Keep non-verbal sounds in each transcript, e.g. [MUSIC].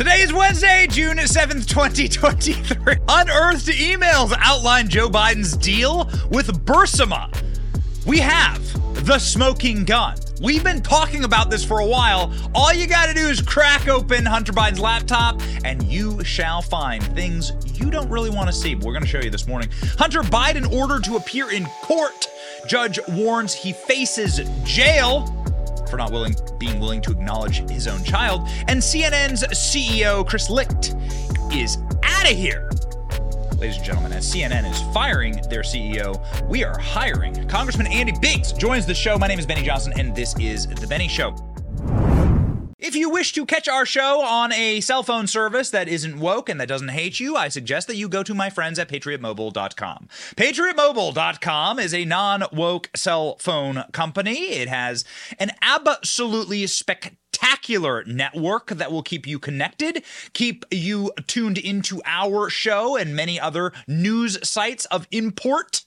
Today is Wednesday, June 7th, 2023. Unearthed emails outline Joe Biden's deal with Burisma. We have the smoking gun. We've been talking about this for a while. All you got to do is crack open Hunter Biden's laptop and you shall find things you don't really want to see. But we're going to show you this morning. Hunter Biden ordered to appear in court. Judge warns he faces jail for not willing, being willing to acknowledge his own child. And CNN's CEO, Chris Licht, is out of here. Ladies and gentlemen, as CNN is firing their CEO, we are hiring. Congressman Andy Biggs joins the show. My name is Benny Johnson, and this is The Benny Show. If you wish to catch our show on a cell phone service that isn't woke and that doesn't hate you, I suggest that you go to my friends at patriotmobile.com. Patriotmobile.com is a non woke cell phone company. It has an absolutely spectacular network that will keep you connected, keep you tuned into our show and many other news sites of import.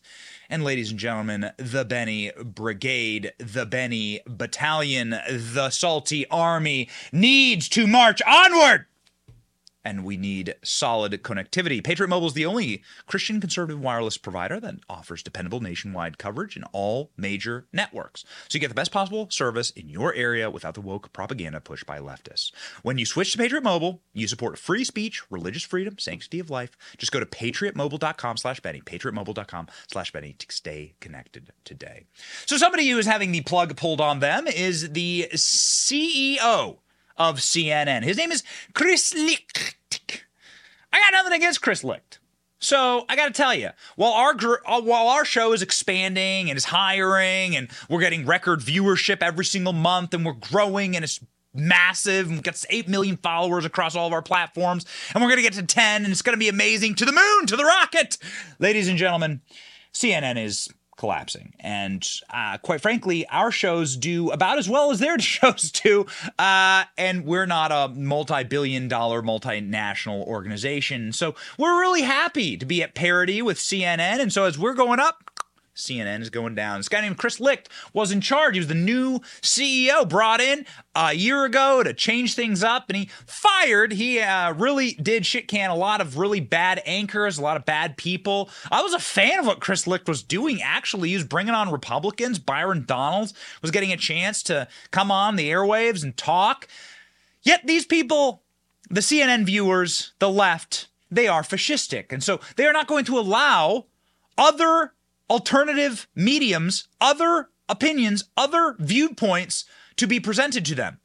And ladies and gentlemen, the Benny Brigade, the Benny Battalion, the Salty Army needs to march onward and we need solid connectivity. Patriot Mobile is the only Christian conservative wireless provider that offers dependable nationwide coverage in all major networks. So you get the best possible service in your area without the woke propaganda pushed by leftists. When you switch to Patriot Mobile, you support free speech, religious freedom, sanctity of life. Just go to patriotmobile.com slash Benny, patriotmobile.com slash Benny to stay connected today. So somebody who is having the plug pulled on them is the CEO of CNN. His name is Chris Licht. I got nothing against Chris Licht. So I got to tell you, while our uh, while our show is expanding and is hiring, and we're getting record viewership every single month, and we're growing, and it's massive, and we've got eight million followers across all of our platforms, and we're gonna get to ten, and it's gonna be amazing to the moon, to the rocket, ladies and gentlemen. CNN is collapsing. And uh, quite frankly, our shows do about as well as their [LAUGHS] shows do. Uh, and we're not a multi billion dollar multinational organization. So we're really happy to be at parity with CNN. And so as we're going up, CNN is going down. This guy named Chris Licht was in charge. He was the new CEO brought in a year ago to change things up, and he fired. He uh, really did shit can a lot of really bad anchors, a lot of bad people. I was a fan of what Chris Licht was doing. Actually, he was bringing on Republicans. Byron Donalds was getting a chance to come on the airwaves and talk. Yet these people, the CNN viewers, the left, they are fascistic, and so they are not going to allow other alternative mediums, other opinions, other viewpoints to be presented to them.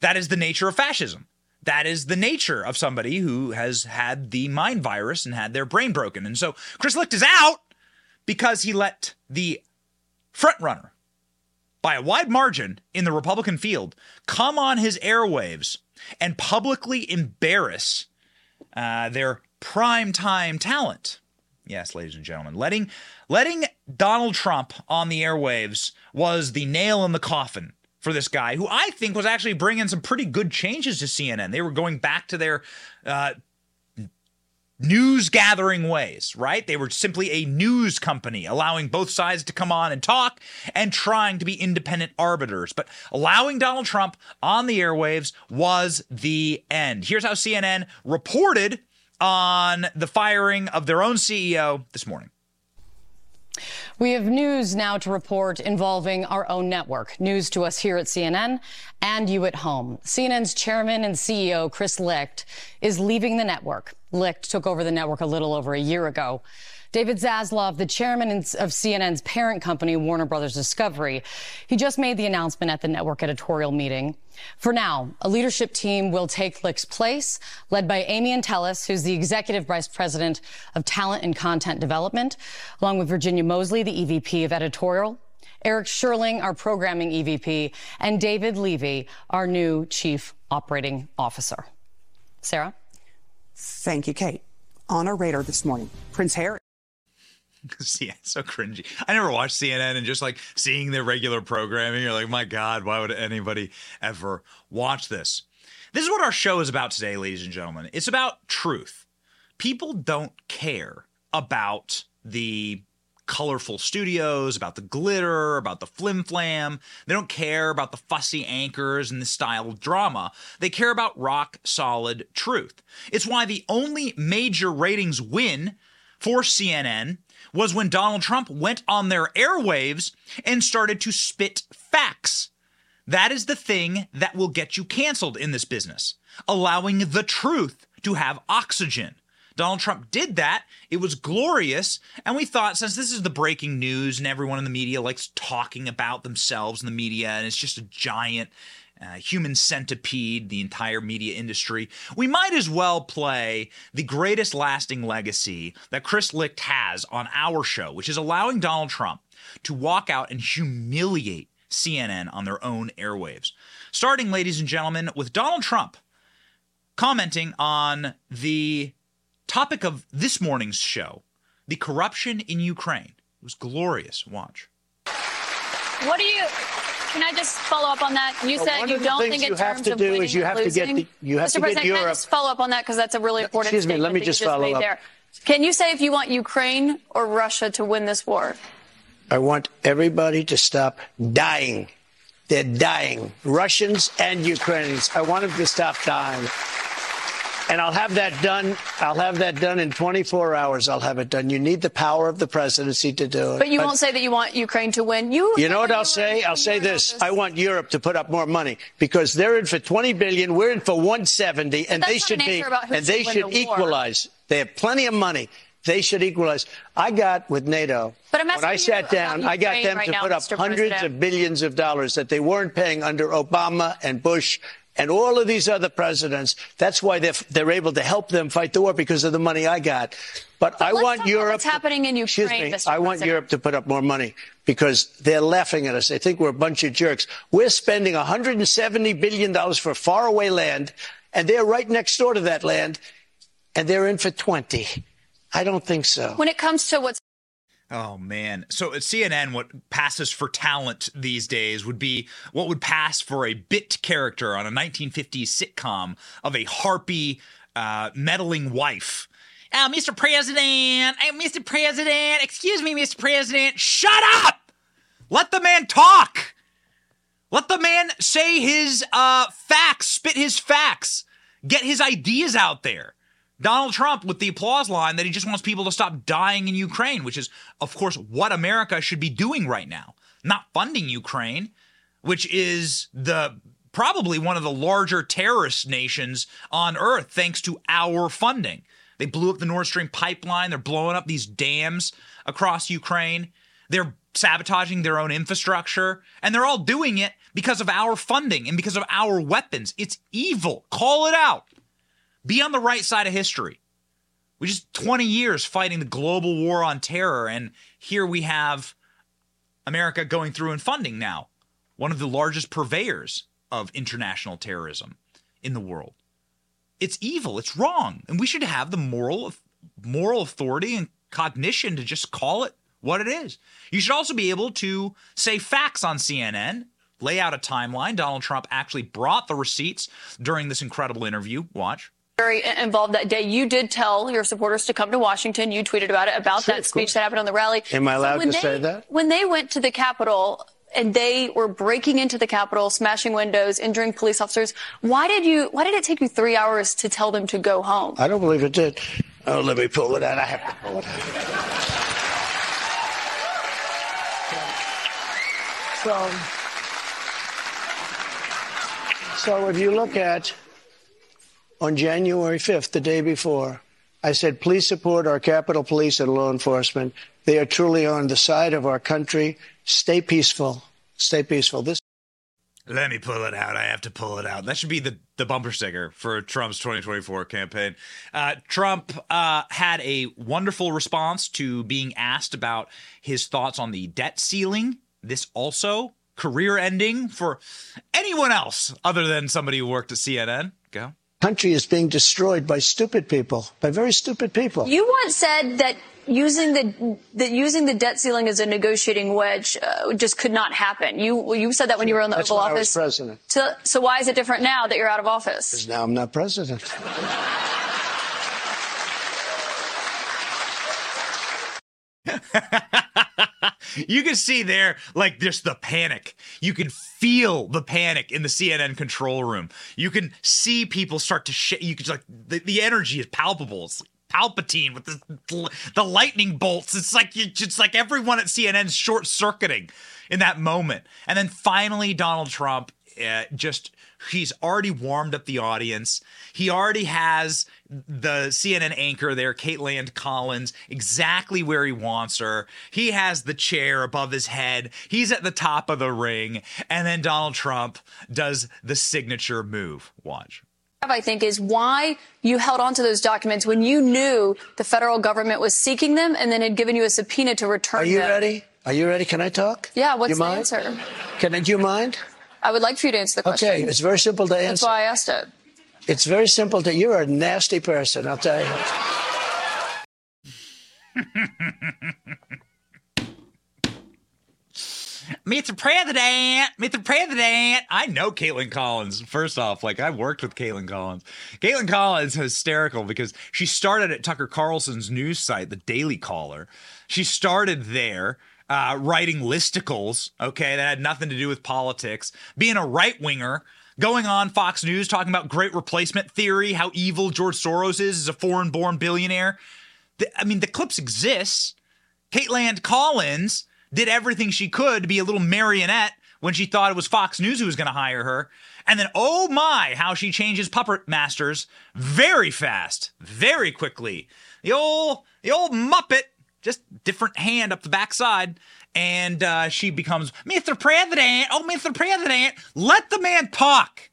That is the nature of fascism. That is the nature of somebody who has had the mind virus and had their brain broken. And so Chris Licht is out because he let the frontrunner by a wide margin in the Republican field come on his airwaves and publicly embarrass uh, their prime time talent. Yes, ladies and gentlemen, letting letting Donald Trump on the airwaves was the nail in the coffin for this guy, who I think was actually bringing some pretty good changes to CNN. They were going back to their uh, news gathering ways, right? They were simply a news company, allowing both sides to come on and talk and trying to be independent arbiters. But allowing Donald Trump on the airwaves was the end. Here's how CNN reported on the firing of their own CEO this morning. We have news now to report involving our own network. News to us here at CNN and you at home. CNN's chairman and CEO, Chris Licht, is leaving the network. Licht took over the network a little over a year ago. David Zaslav, the chairman of CNN's parent company, Warner Brothers Discovery, he just made the announcement at the network editorial meeting. For now, a leadership team will take Licht's place, led by Amy Entelis, who's the executive vice president of talent and content development, along with Virginia Mosley, the EVP of editorial, Eric Sherling, our programming EVP, and David Levy, our new chief operating officer. Sarah? Thank you, Kate. On our radar this morning, Prince Harry. Yeah, [LAUGHS] so cringy. I never watched CNN and just like seeing their regular programming, you're like, my God, why would anybody ever watch this? This is what our show is about today, ladies and gentlemen. It's about truth. People don't care about the colorful studios, about the glitter, about the flim flam. They don't care about the fussy anchors and the style drama. They care about rock solid truth. It's why the only major ratings win for CNN was when Donald Trump went on their airwaves and started to spit facts. That is the thing that will get you canceled in this business, allowing the truth to have oxygen. Donald Trump did that. It was glorious. And we thought, since this is the breaking news and everyone in the media likes talking about themselves in the media, and it's just a giant uh, human centipede, the entire media industry, we might as well play the greatest lasting legacy that Chris Licht has on our show, which is allowing Donald Trump to walk out and humiliate CNN on their own airwaves. Starting, ladies and gentlemen, with Donald Trump commenting on the topic of this morning's show the corruption in Ukraine. It was glorious. Watch. What do you? Can I just follow up on that? You Well, said you don't think in terms to of do winning is you have to get losing. the- you have Mr. to get President, can I just follow up on that because that's a really important point? Excuse me, let me that just follow up. There. Can you say if you want Ukraine or Russia to win this war? I want everybody to stop dying. They're dying. Russians and Ukrainians. I want them to stop dying. And I'll have that done. I'll have that done in 24 hours. I'll have it done. You need the power of the presidency to do it. But you won't say that you want Ukraine to win. You. You know what I'll say? I'll say in this. I want Europe to put up more money because they're in for 20 billion. We're in for 170, and they should an be, and they should the equalize. They have plenty of money. They should equalize. I got with NATO. But I'm when I sat down, I got them right to now, put up Mr. hundreds President. of billions of dollars that they weren't paying under Obama and Bush and all of these other presidents. That's why they're, they're able to help them fight the war because of the money I got. But, I let's want Europe. what's happening in Excuse Ukraine, me. I want. Europe to put up more money because they're laughing at us. They think we're a bunch of jerks. We're spending 170 billion dollars for faraway land, and they're right next door to that land, and they're in for 20. I don't think so. When it comes to what's Oh man. So at CNN, what passes for talent these days would be what would pass for a bit character on a 1950s sitcom of a harpy, uh, meddling wife. Oh, Mr. President, Mr. President, excuse me, Mr. President, shut up! Let the man talk! Let the man say his uh, facts, spit his facts, get his ideas out there. Donald Trump with the applause line that he just wants people to stop dying in Ukraine, which is, of course, what America should be doing right now. Not funding Ukraine, which is the probably one of the larger terrorist nations on earth, thanks to our funding. They blew up the Nord Stream pipeline. They're blowing up these dams across Ukraine. They're sabotaging their own infrastructure. And they're all doing it because of our funding and because of our weapons. It's evil. Call it out. Be on the right side of history. We just 20 years fighting the global war on terror, and here we have America going through and funding now one of the largest purveyors of international terrorism in the world. It's evil. It's wrong, and we should have the moral moral authority and cognition to just call it what it is. You should also be able to say facts on CNN, lay out a timeline. Donald Trump actually brought the receipts during this incredible interview. Watch. Very involved that day. You did tell your supporters to come to Washington. You tweeted about it, about Sure, that speech that happened on the rally. Am I allowed when to they- say that? When they went to the Capitol and they were breaking into the Capitol, smashing windows, injuring police officers, why did you? Why did it take you three hours to tell them to go home? I don't believe it did. Oh, let me pull it out. I have to pull it out. So, so if you look at on January 5th, the day before, I said, please support our Capitol Police and law enforcement. They are truly on the side of our country. Stay peaceful. Stay peaceful. This Let me pull it out. I have to pull it out. That should be the, the bumper sticker for Trump's 2024 campaign. Uh, Trump uh, had a wonderful response to being asked about his thoughts on the debt ceiling. This also career ending for anyone else other than somebody who worked at CNN. Go. Country is being destroyed by stupid people, by very stupid people. You once said that using the that using the debt ceiling as a negotiating wedge uh, just could not happen. You you said that when you were in the That's Oval when I was Office. president. So, so why is it different now that you're out of office? Because Now I'm not president. [LAUGHS] you can see there, like, just the panic. You can feel the panic in the CNN control room. You can see people start to shake. You can just, like the, the energy is palpable. It's like Palpatine with the the lightning bolts. It's like it's like everyone at CNN's short circuiting in that moment. And then finally, Donald Trump uh, just he's already warmed up the audience. He already has the CNN anchor there, Kaitlan Collins, exactly where he wants her. He has the chair above his head. He's at the top of the ring. And then Donald Trump does the signature move. Watch. I think is why you held on to those documents when you knew the federal government was seeking them and then had given you a subpoena to return them. Are you them. ready? Are you ready? Can I talk? Yeah, what's you the mind? answer? Can I, do you mind? I would like for you to answer the question. Okay, it's very simple to answer. That's why I asked it. It's very simple to you're a nasty person, I'll tell you. [LAUGHS] Mr. President, Mr. President. I know Kaitlan Collins. First off, like I worked with Kaitlan Collins. Kaitlan Collins is hysterical because she started at Tucker Carlson's news site, the Daily Caller. She started there. Uh, writing listicles, okay, that had nothing to do with politics, being a right winger, going on Fox News talking about great replacement theory, how evil George Soros is as a foreign born billionaire. The, I mean, the clips exist. Kaitlan Collins did everything she could to be a little marionette when she thought it was Fox News who was going to hire her. And then, oh my, how she changes puppet masters very fast, very quickly. The old, the old Muppet, just different hand up the backside. And uh, she becomes Mr. President. Oh, Mr. President, let the man talk.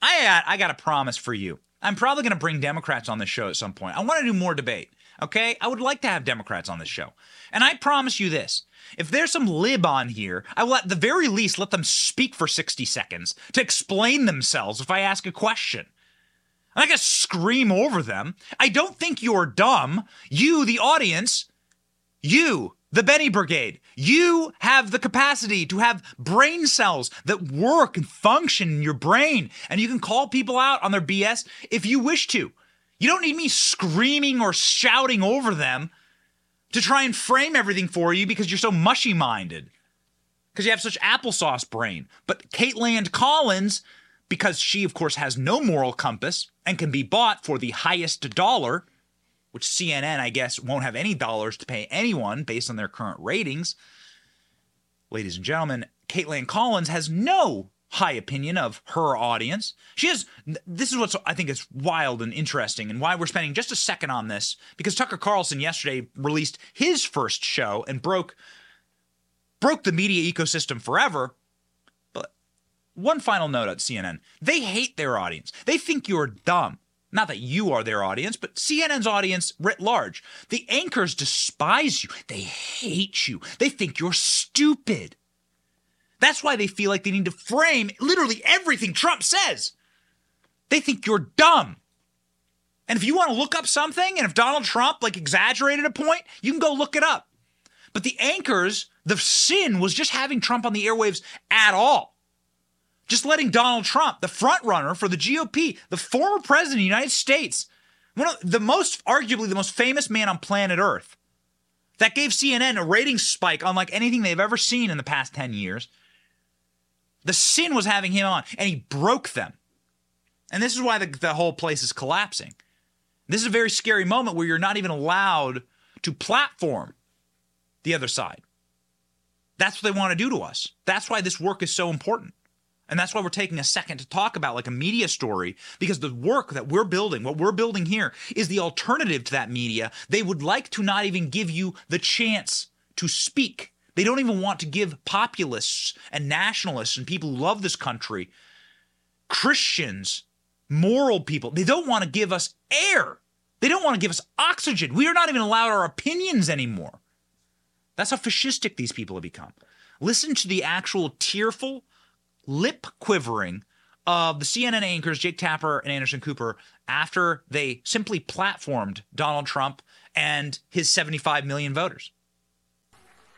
I got, I got a promise for you. I'm probably going to bring Democrats on this show at some point. I want to do more debate. Okay, I would like to have Democrats on this show. And I promise you this if there's some lib on here, I will at the very least let them speak for 60 seconds to explain themselves if I ask a question. I'm not going to scream over them. I don't think you're dumb. You, the audience, you, the Benny Brigade, you have the capacity to have brain cells that work and function in your brain, and you can call people out on their BS if you wish to. You don't need me screaming or shouting over them to try and frame everything for you because you're so mushy minded. Because you have such applesauce brain. But Kaitlan Collins, because she, of course, has no moral compass and can be bought for the highest dollar, which CNN, I guess, won't have any dollars to pay anyone based on their current ratings. Ladies and gentlemen, Kaitlan Collins has no high opinion of her audience. She has this is what's I think is wild and interesting and why we're spending just a second on this because Tucker Carlson yesterday released his first show and broke broke the media ecosystem forever. But one final note at CNN. They hate their audience. They think you're dumb. Not that you are their audience, but CNN's audience writ large. The anchors despise you. They hate you. They think you're stupid. That's why they feel like they need to frame literally everything Trump says. They think you're dumb. And if you want to look up something, and if Donald Trump like exaggerated a point, you can go look it up. But the anchors, the sin was just having Trump on the airwaves at all. Just letting Donald Trump, the front runner for the GOP, the former president of the United States, one of the most, arguably the most famous man on planet Earth, that gave CNN a rating spike unlike anything they've ever seen in the past 10 years. The sin was having him on, and he broke them. And this is why the, the whole place is collapsing. This is a very scary moment where you're not even allowed to platform the other side. That's what they want to do to us. That's why this work is so important. And that's why we're taking a second to talk about like a media story because the work that we're building, what we're building here, is the alternative to that media. They would like to not even give you the chance to speak. They don't even want to give populists and nationalists and people who love this country, Christians, moral people, they don't want to give us air. They don't want to give us oxygen. We are not even allowed our opinions anymore. That's how fascistic these people have become. Listen to the actual tearful, lip quivering of the CNN anchors Jake Tapper and Anderson Cooper after they simply platformed Donald Trump and his 75 million voters.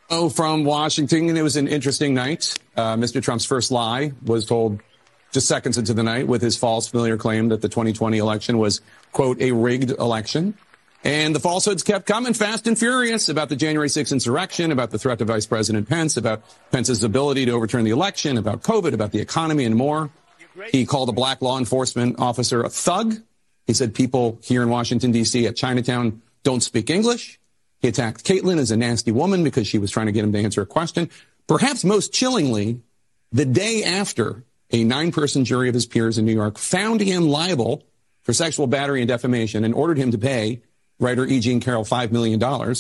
Oh, from Washington, and it was an interesting night. Uh, Mr. Trump's first lie was told just seconds into the night with his false familiar claim that the 2020 election was, quote, a rigged election. And the falsehoods kept coming fast and furious about the January 6th insurrection, about the threat to Vice President Pence, about Pence's ability to overturn the election, about COVID, about the economy, and more. He called a black law enforcement officer a thug. He said people here in Washington, D.C. at Chinatown don't speak English. He attacked Kaitlan as a nasty woman because she was trying to get him to answer a question. Perhaps most chillingly, the day after a nine person jury of his peers in New York found him liable for sexual battery and defamation and ordered him to pay writer E. Jean Carroll $5 million,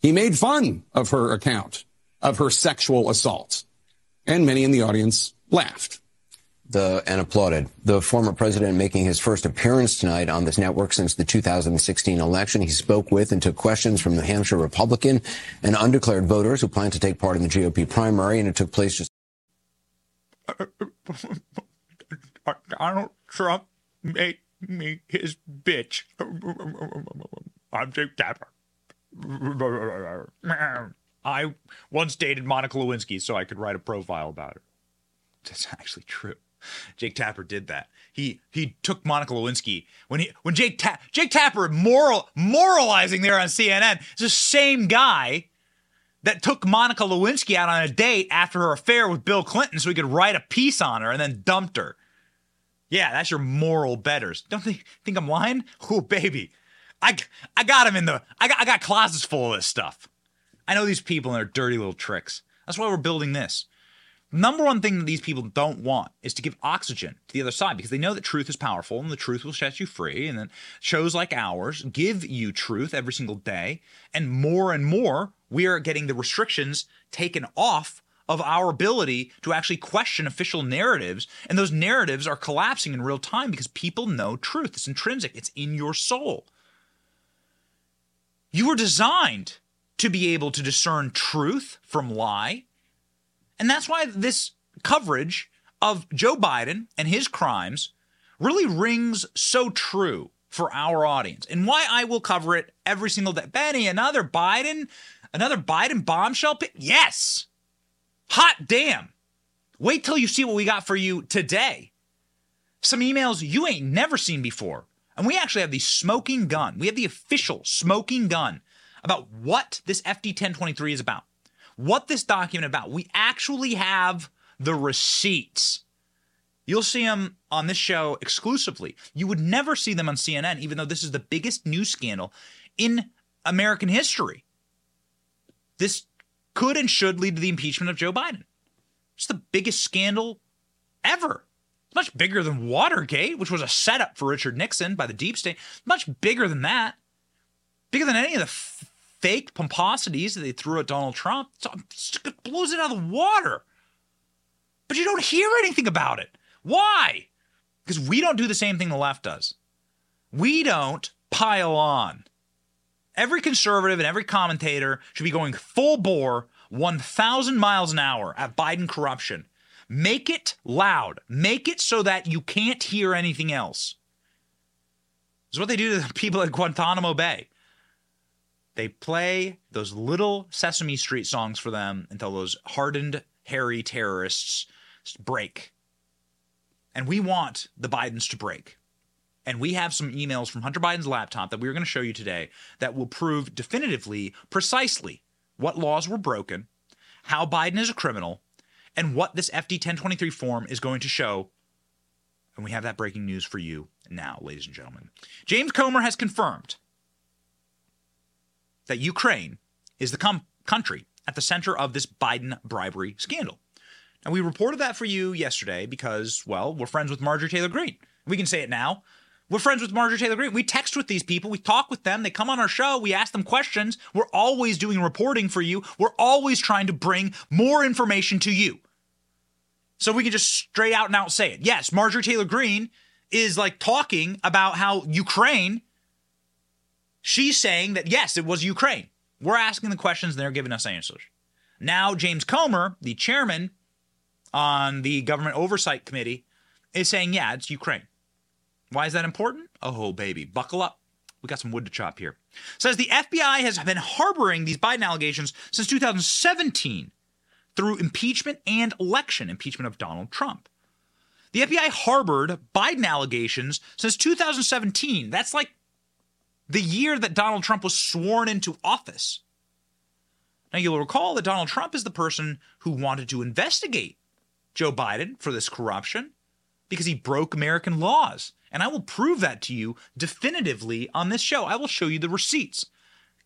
he made fun of her account of her sexual assault. And many in the audience laughed the, and applauded. The former president making his first appearance tonight on this network since the 2016 election. He spoke with and took questions from New Hampshire Republican and undeclared voters who plan to take part in the GOP primary, and it took place just. [LAUGHS] Donald Trump made me his bitch. I'm Jake Tapper. I once dated Monica Lewinsky so I could write a profile about her. That's actually true. Jake Tapper did that. He he took Monica Lewinsky when he when Jake Ta- Jake Tapper moral moralizing there on CNN. It's the same guy that took Monica Lewinsky out on a date after her affair with Bill Clinton so he could write a piece on her and then dumped her. Yeah, that's your moral betters. Don't think, think I'm lying? Oh, baby. I, I got him in the, I got, I got closets full of this stuff. I know these people and their dirty little tricks. That's why we're building this. Number one thing that these people don't want is to give oxygen to the other side because they know that truth is powerful and the truth will set you free. And then shows like ours give you truth every single day. And more and more, we are getting the restrictions taken off of our ability to actually question official narratives. And those narratives are collapsing in real time because people know truth. It's intrinsic, it's in your soul. You were designed to be able to discern truth from lie and that's why this coverage of Joe Biden and his crimes really rings so true for our audience and why I will cover it every single day. Benny, another Biden, another Biden bombshell? Yes. Hot damn. Wait till you see what we got for you today. Some emails you ain't never seen before. And we actually have the smoking gun. We have the official smoking gun about what this FD 1023 is about what this document about. We actually have the receipts. You'll see them on this show exclusively. You would never see them on CNN, even though this is the biggest news scandal in American history. This could and should lead to the impeachment of Joe Biden. It's the biggest scandal ever. Much bigger than Watergate, which was a setup for Richard Nixon by the deep state. Much bigger than that. Bigger than any of the fake pomposities that they threw at Donald Trump it blows it out of the water. But you don't hear anything about it. Why? Because we don't do the same thing the left does. We don't pile on. Every conservative and every commentator should be going full bore 1,000 miles an hour at Biden corruption. Make it loud. Make it so that you can't hear anything else. This is what they do to the [LAUGHS] people at Guantanamo Bay. They play those little Sesame Street songs for them until those hardened, hairy terrorists break. And we want the Bidens to break. And we have some emails from Hunter Biden's laptop that we're going to show you today that will prove definitively, precisely, what laws were broken, how Biden is a criminal, and what this FD 1023 form is going to show. And we have that breaking news for you now, ladies and gentlemen. James Comer has confirmed that Ukraine is the com- country at the center of this Biden bribery scandal. And we reported that for you yesterday because, well, we're friends with Marjorie Taylor Greene. We can say it now. We're friends with Marjorie Taylor Greene. We text with these people. We talk with them. They come on our show. We ask them questions. We're always doing reporting for you. We're always trying to bring more information to you. So we can just straight out and out say it. Yes, Marjorie Taylor Greene is like talking about how Ukraine She's saying that yes, it was Ukraine. We're asking the questions and they're giving us answers. Now, James Comer, the chairman on the Government Oversight Committee, is saying, yeah, it's Ukraine. Why is that important? Oh, baby, buckle up. We got some wood to chop here. Says the FBI has been harboring these Biden allegations since 2017 through impeachment and election impeachment of Donald Trump. The FBI harbored Biden allegations since 2017. That's like the year that Donald Trump was sworn into office. Now, you'll recall that Donald Trump is the person who wanted to investigate Joe Biden for this corruption because he broke American laws. And I will prove that to you definitively on this show. I will show you the receipts.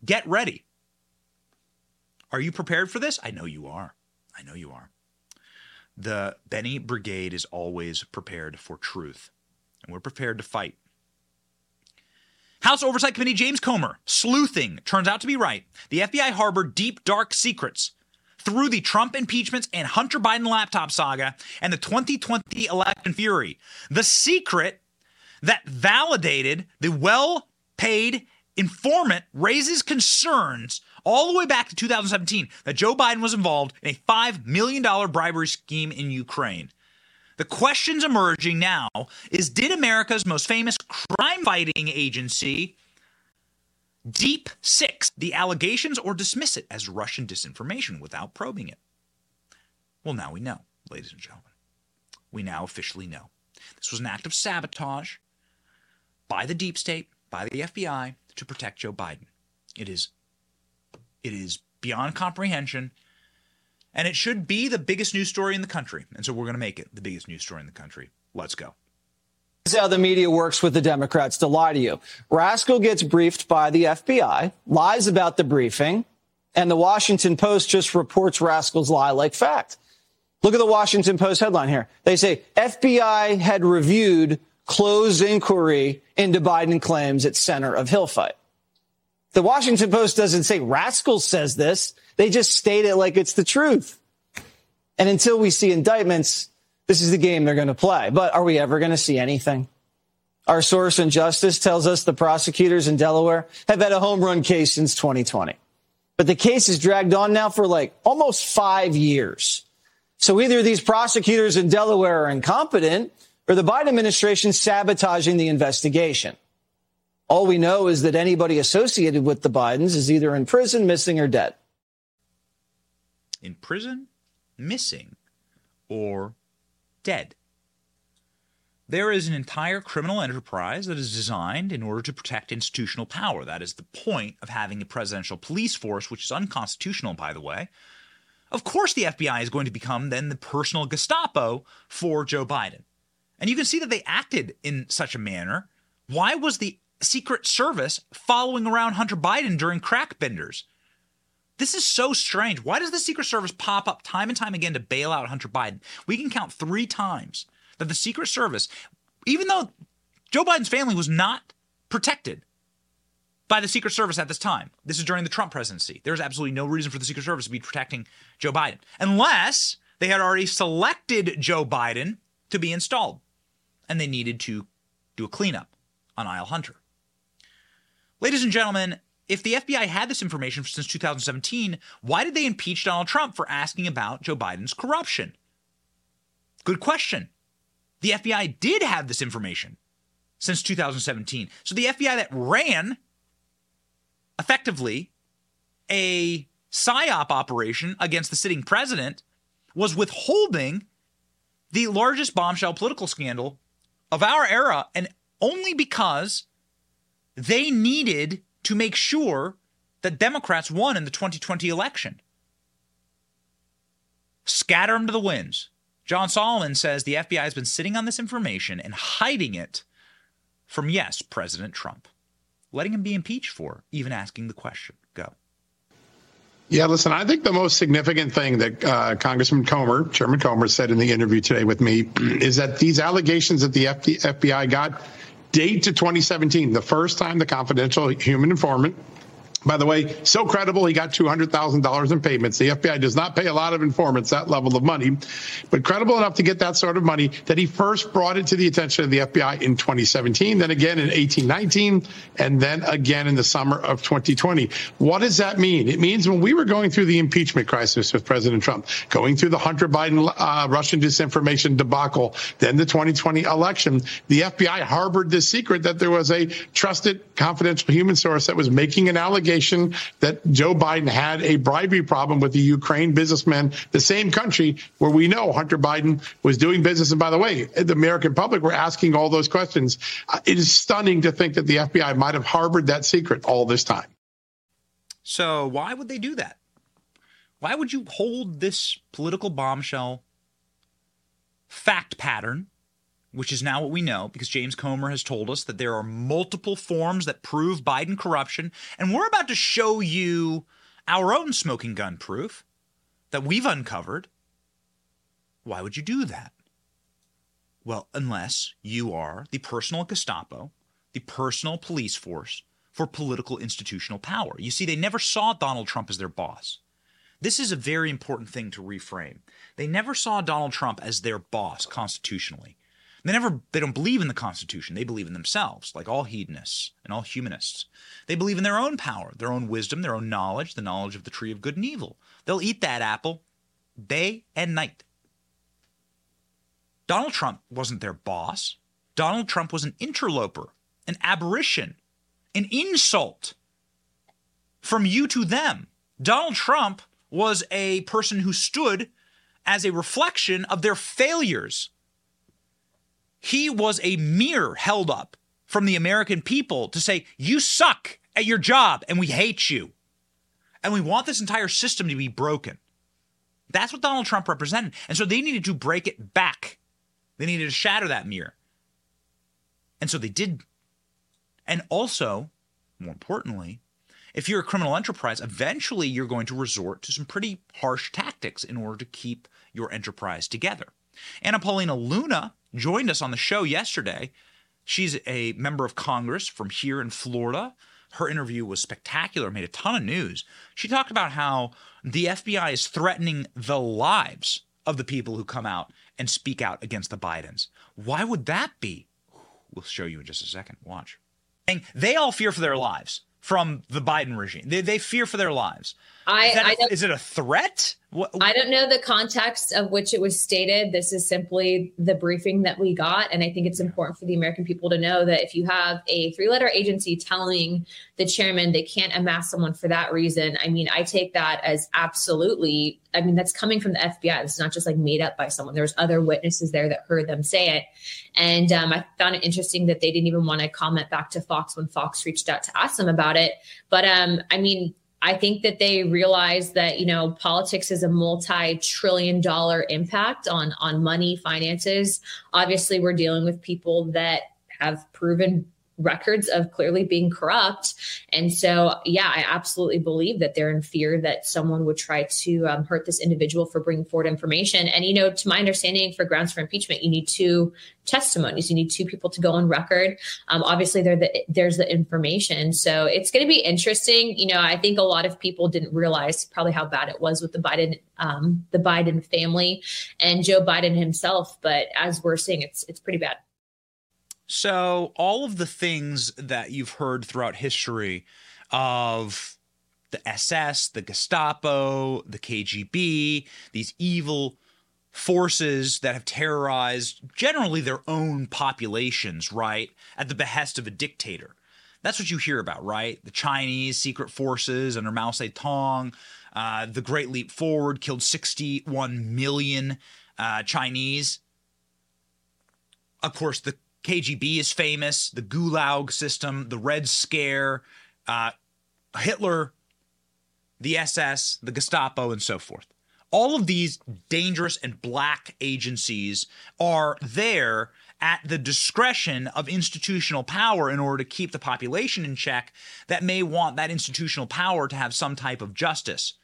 Get ready. Are you prepared for this? I know you are. I know you are. The Benny Brigade is always prepared for truth, and we're prepared to fight. House Oversight Committee James Comer, sleuthing turns out to be right. The FBI harbored deep, dark secrets through the Trump impeachments and Hunter Biden laptop saga and the 2020 election fury. The secret that validated the well paid informant raises concerns all the way back to 2017 that Joe Biden was involved in a $5 million bribery scheme in Ukraine. The questions emerging now is did America's most famous crime fighting agency, Deep Six, the allegations or dismiss it as Russian disinformation without probing it? Well, now we know, ladies and gentlemen. We now officially know. This was an act of sabotage by the deep state, by the FBI to protect Joe Biden. It is it is beyond comprehension. And it should be the biggest news story in the country. And so we're going to make it the biggest news story in the country. Let's go. This is how the media works with the Democrats to lie to you. Rascal gets briefed by the FBI, lies about the briefing, and the Washington Post just reports Rascal's lie like fact. Look at the Washington Post headline here. They say FBI had reviewed closed inquiry into Biden claims at center of Hill fight. The Washington Post doesn't say Rascal says this. They just state it like it's the truth. And until we see indictments, this is the game they're going to play. But are we ever going to see anything? Our source in justice tells us the prosecutors in Delaware have had a home run case since 2020. But the case is dragged on now for like almost five years. So either these prosecutors in Delaware are incompetent or the Biden administration sabotaging the investigation. All we know is that anybody associated with the Bidens is either in prison, missing, or dead. In prison, missing, or dead. There is an entire criminal enterprise that is designed in order to protect institutional power. That is the point of having a presidential police force, which is unconstitutional, by the way. Of course, the FBI is going to become then the personal Gestapo for Joe Biden. And you can see that they acted in such a manner. Why was the Secret Service following around Hunter Biden during crack benders. This is so strange. Why does the Secret Service pop up time and time again to bail out Hunter Biden? We can count three times that the Secret Service, even though Joe Biden's family was not protected by the Secret Service at this time, this is during the Trump presidency. There's absolutely no reason for the Secret Service to be protecting Joe Biden unless they had already selected Joe Biden to be installed and they needed to do a cleanup on Isle Hunter. Ladies and gentlemen, if the FBI had this information since 2017, why did they impeach Donald Trump for asking about Joe Biden's corruption? Good question. The FBI did have this information since 2017. So the FBI that ran effectively a psyop operation against the sitting president was withholding the largest bombshell political scandal of our era and only because they needed to make sure that Democrats won in the 2020 election. Scatter them to the winds. John Solomon says the FBI has been sitting on this information and hiding it from, yes, President Trump, letting him be impeached for even asking the question. Yeah, listen, I think the most significant thing that uh, Congressman Comer, Chairman Comer, said in the interview today with me is that these allegations that the FBI got date to 2017, the first time the confidential human informant by the way, so credible, he got $200,000 in payments. The FBI does not pay a lot of informants that level of money, but credible enough to get that sort of money that he first brought it to the attention of the FBI in 2017, then again in 1819, and then again in the summer of 2020. What does that mean? It means when we were going through the impeachment crisis with President Trump, going through the Hunter Biden uh, Russian disinformation debacle, then the 2020 election, the FBI harbored this secret that there was a trusted confidential human source that was making an allegation allegation that Joe Biden had a bribery problem with the Ukraine businessman, the same country where we know Hunter Biden was doing business. And by the way, the American public were asking all those questions. Uh, it is stunning to think that the FBI might have harbored that secret all this time. So, why would they do that? Why would you hold this political bombshell fact pattern, which is now what we know because James Comer has told us that there are multiple forms that prove Biden corruption, and we're about to show you our own smoking gun proof that we've uncovered. Why would you do that? Well, unless you are the personal Gestapo, the personal police force for political institutional power. You see, they never saw Donald Trump as their boss. This is a very important thing to reframe. They never saw Donald Trump as their boss constitutionally. They never they don't believe in the Constitution. They believe in themselves, like all hedonists and all humanists. They believe in their own power, their own wisdom, their own knowledge, the knowledge of the tree of good and evil. They'll eat that apple day and night. Donald Trump wasn't their boss. Donald Trump was an interloper, an aberration, an insult from you to them. Donald Trump was a person who stood as a reflection of their failures. He was a mirror held up from the American people to say, You suck at your job and we hate you. And we want this entire system to be broken. That's what Donald Trump represented. And so they needed to break it back. They needed to shatter that mirror. And so they did. And also, more importantly, if you're a criminal enterprise, eventually you're going to resort to some pretty harsh tactics in order to keep your enterprise together. Anna Paulina Luna joined us on the show yesterday. She's a member of Congress from here in Florida. Her interview was spectacular, made a ton of news. She talked about how the FBI is threatening the lives of the people who come out and speak out against the Bidens. Why would that be? We'll show you in just a second. Watch. They all fear for their lives from the Biden regime. They, they fear for their lives. I, is, I a, is it a threat? What, I don't know the context of which it was stated. This is simply the briefing that we got. And I think it's important for the American people to know that if you have a three letter agency telling the chairman they can't amass someone for that reason, I mean, I take that as absolutely, I mean, that's coming from the FBI. It's not just like made up by someone. There's other witnesses there that heard them say it. And um, I found it interesting that they didn't even want to comment back to Fox when Fox reached out to ask them about it. But um, I mean, I think that they realize that you know politics is a multi-trillion dollar impact on on money finances. Obviously, we're dealing with people that have proven records of clearly being corrupt. And so, yeah, I absolutely believe that they're in fear that someone would try to um, hurt this individual for bringing forward information. And, you know, to my understanding, for grounds for impeachment, you need two testimonies. You need two people to go on record. Um, obviously, the, there's the information. So it's going to be interesting. You know, I think a lot of people didn't realize probably how bad it was with the Biden, um, the Biden family and Joe Biden himself. But as we're seeing, it's it's pretty bad. So, all of the things that you've heard throughout history of the SS, the Gestapo, the KGB, these evil forces that have terrorized generally their own populations, right? At the behest of a dictator. That's what you hear about, right? The Chinese secret forces under Mao Zedong, uh, the Great Leap Forward killed 61 million uh, Chinese. Of course, the KGB is famous, the Gulag system, the Red Scare, uh, Hitler, the SS, the Gestapo, and so forth. All of these dangerous and black agencies are there at the discretion of institutional power in order to keep the population in check that may want that institutional power to have some type of justice,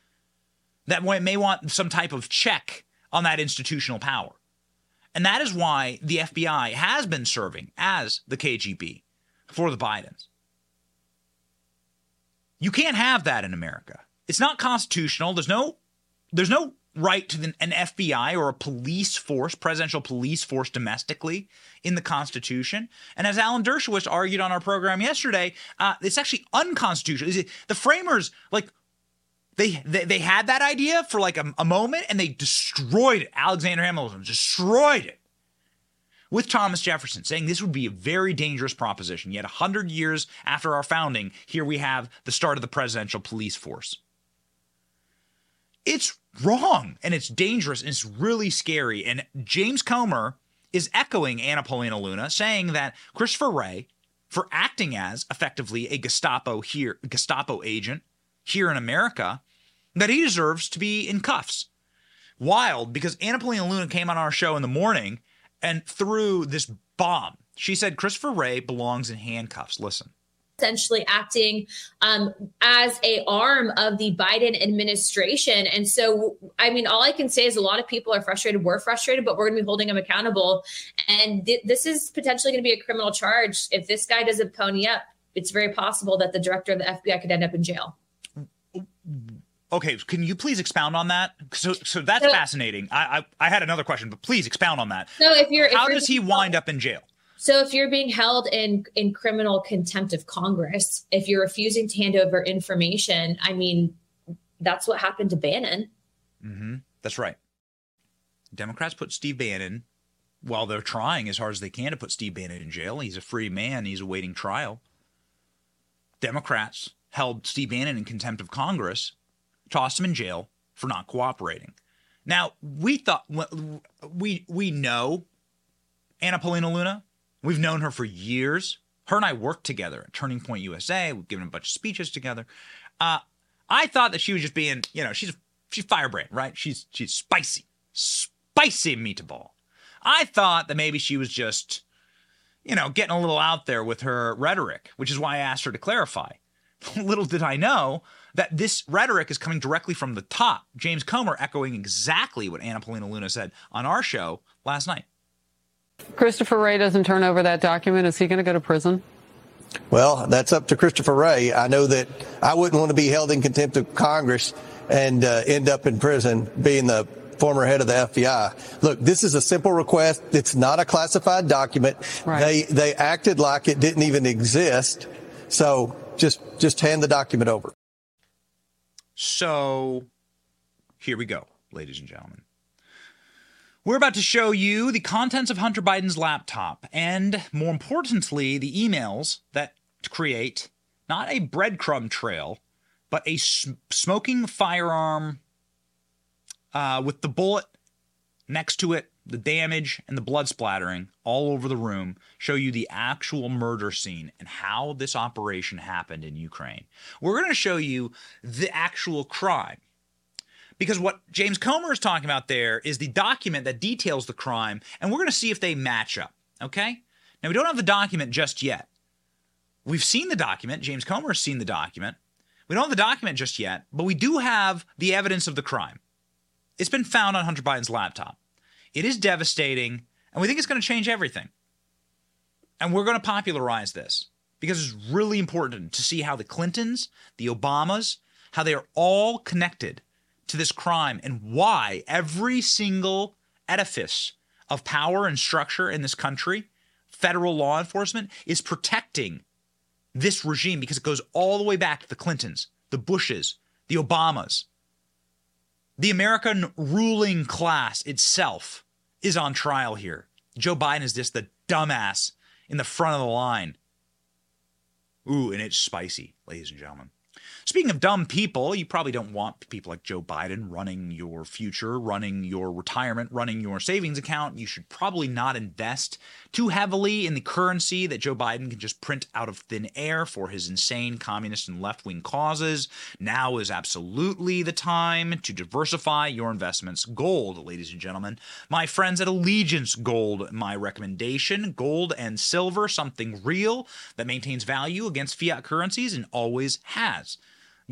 that may want some type of check on that institutional power. And that is why the FBI has been serving as the KGB for the Bidens. You can't have that in America. It's not constitutional. There's no there's no right to an FBI or a police force, presidential police force domestically in the Constitution. And as Alan Dershowitz argued on our program yesterday, uh, it's actually unconstitutional. The framers like they, they, they had that idea for like a, a moment and they destroyed it. Alexander Hamilton destroyed it. with Thomas Jefferson, saying this would be a very dangerous proposition. Yet, 100 years after our founding, here we have the start of the presidential police force. It's wrong and it's dangerous and it's really scary. And James Comer is echoing Anna Paulina Luna, saying that Christopher Wray, for acting as effectively a Gestapo here, Gestapo agent here in America, that he deserves to be in cuffs. Wild because Anna Paulina Luna came on our show in the morning and threw this bomb. She said Christopher Wray belongs in handcuffs. Listen essentially acting um, as a arm of the Biden administration. And so, I mean, all I can say is a lot of people are frustrated. We're frustrated, but we're going to be holding them accountable. And th- this is potentially going to be a criminal charge. If this guy doesn't pony up, it's very possible that the director of the FBI could end up in jail. Okay, can you please expound on that? So, so that's so, fascinating. I, I, I had another question, but please expound on that. So, if you're, how if does he wind up in jail? So if you're being held in in criminal contempt of Congress, if you're refusing to hand over information, I mean, that's what happened to Bannon. Mm-hmm. That's right. Democrats put Steve Bannon, while they're trying as hard as they can to put Steve Bannon in jail. He's a free man. He's awaiting trial. Democrats held Steve Bannon in contempt of Congress, tossed him in jail for not cooperating. Now we thought we we know Anna Paulina Luna We've known her for years. Her and I worked together at Turning Point USA. We've given a bunch of speeches together. Uh, I thought that she was just being, you know, she's she's firebrand, right? She's she's spicy, spicy meatball. I thought that maybe she was just, you know, getting a little out there with her rhetoric, which is why I asked her to clarify. [LAUGHS] little did I know that this rhetoric is coming directly from the top. James Comer echoing exactly what Anna Paulina Luna said on our show last night. Christopher Wray doesn't turn over that document, is he going to go to prison? Well, that's up to Christopher Wray. I know that I wouldn't want to be held in contempt of Congress and uh, end up in prison being the former head of the FBI. Look, this is a simple request. It's not a classified document. Right. They they acted like it didn't even exist. So just just hand the document over. So here we go, ladies and gentlemen. We're about to show you the contents of Hunter Biden's laptop and, more importantly, the emails that create not a breadcrumb trail, but a smoking firearm uh, with the bullet next to it, the damage and the blood splattering all over the room, show you the actual murder scene and how this operation happened in Ukraine. We're going to show you the actual crime because what James Comer is talking about there is the document that details the crime, and we're going to see if they match up. Okay? Now, we don't have the document just yet. We've seen the document. James Comer has seen the document. We don't have the document just yet, but we do have the evidence of the crime. It's been found on Hunter Biden's laptop. It is devastating, and we think it's going to change everything. And we're going to popularize this because it's really important to see how the Clintons, the Obamas, how they are all connected to this crime and why every single edifice of power and structure in this country, federal law enforcement, is protecting this regime because it goes all the way back to the Clintons, the Bushes, the Obamas. The American ruling class itself is on trial here. Joe Biden is just the dumbass in the front of the line. Ooh, and it's spicy, ladies and gentlemen. Speaking of dumb people, you probably don't want people like Joe Biden running your future, running your retirement, running your savings account. You should probably not invest too heavily in the currency that Joe Biden can just print out of thin air for his insane communist and left wing causes. Now is absolutely the time to diversify your investments. Gold, ladies and gentlemen. My friends at Allegiance Gold, my recommendation gold and silver, something real that maintains value against fiat currencies and always has.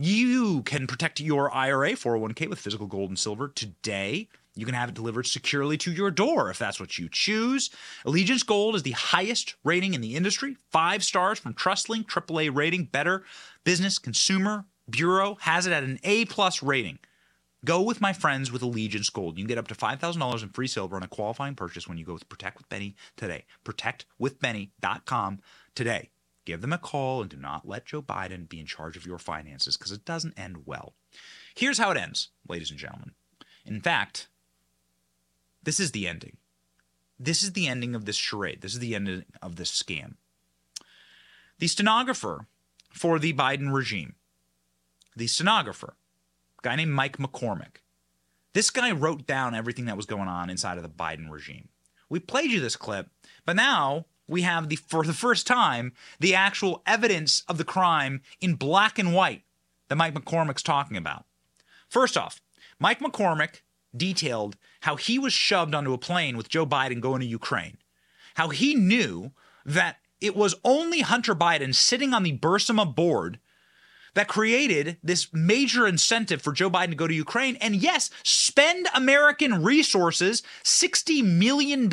You can protect your IRA 401k with physical gold and silver today. You can have it delivered securely to your door if that's what you choose. Allegiance Gold is the highest rating in the industry, five stars from TrustLink, AAA rating, Better Business Consumer Bureau has it at an A plus rating. Go with my friends with Allegiance Gold. You can get up to $5,000 in free silver on a qualifying purchase when you go with Protect with Benny today. ProtectWithBenny.com today. Give them a call and do not let Joe Biden be in charge of your finances because it doesn't end well. Here's how it ends, ladies and gentlemen. In fact, this is the ending. this is the ending of this charade. This is the ending of this scam. The stenographer for the Biden regime, the stenographer, guy named Mike McCormick, this guy wrote down everything that was going on inside of the Biden regime. We played you this clip, but now we have the for the first time the actual evidence of the crime in black and white that Mike McCormick's talking about. First off, Mike McCormick detailed how he was shoved onto a plane with Joe Biden going to Ukraine. How he knew that it was only Hunter Biden sitting on the Burisma board that created this major incentive for Joe Biden to go to Ukraine and yes, spend American resources, $60 million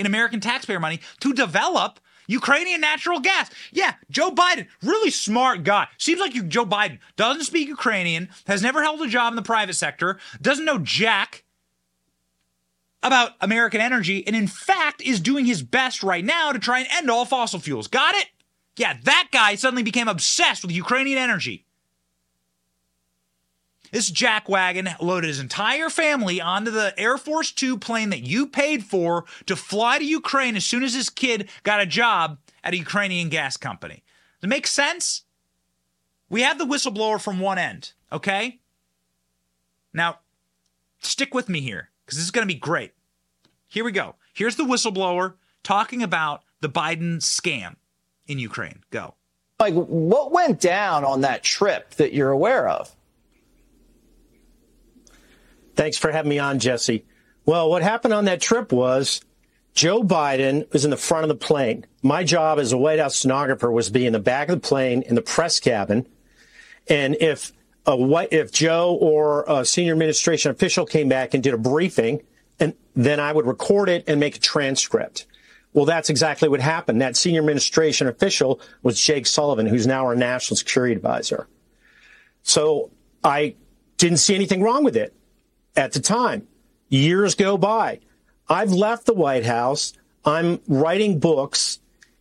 in American taxpayer money to develop Ukrainian natural gas. Yeah, Joe Biden, really smart guy. Seems like you, Joe Biden doesn't speak Ukrainian, has never held a job in the private sector, doesn't know jack about American energy, and in fact is doing his best right now to try and end all fossil fuels. Got it? Yeah, that guy suddenly became obsessed with Ukrainian energy. This jackwagon loaded his entire family onto the Air Force Two plane that you paid for to fly to Ukraine as soon as his kid got a job at a Ukrainian gas company. Does it make sense? We have the whistleblower from one end, okay? Now, stick with me here because this is going to be great. Here we go. Here's the whistleblower talking about the Biden scam in Ukraine. Go. Like, what went down on that trip that you're aware of? Thanks for having me on, Jesse. Well, what happened on that trip was Joe Biden was in the front of the plane. My job as a White House stenographer was to be in the back of the plane in the press cabin. And if a white, if Joe or a senior administration official came back and did a briefing, and then I would record it and make a transcript. Well, that's exactly what happened. That senior administration official was Jake Sullivan, who's now our national security advisor. So I didn't see anything wrong with it at the time. Years go by. I've left the White House. I'm writing books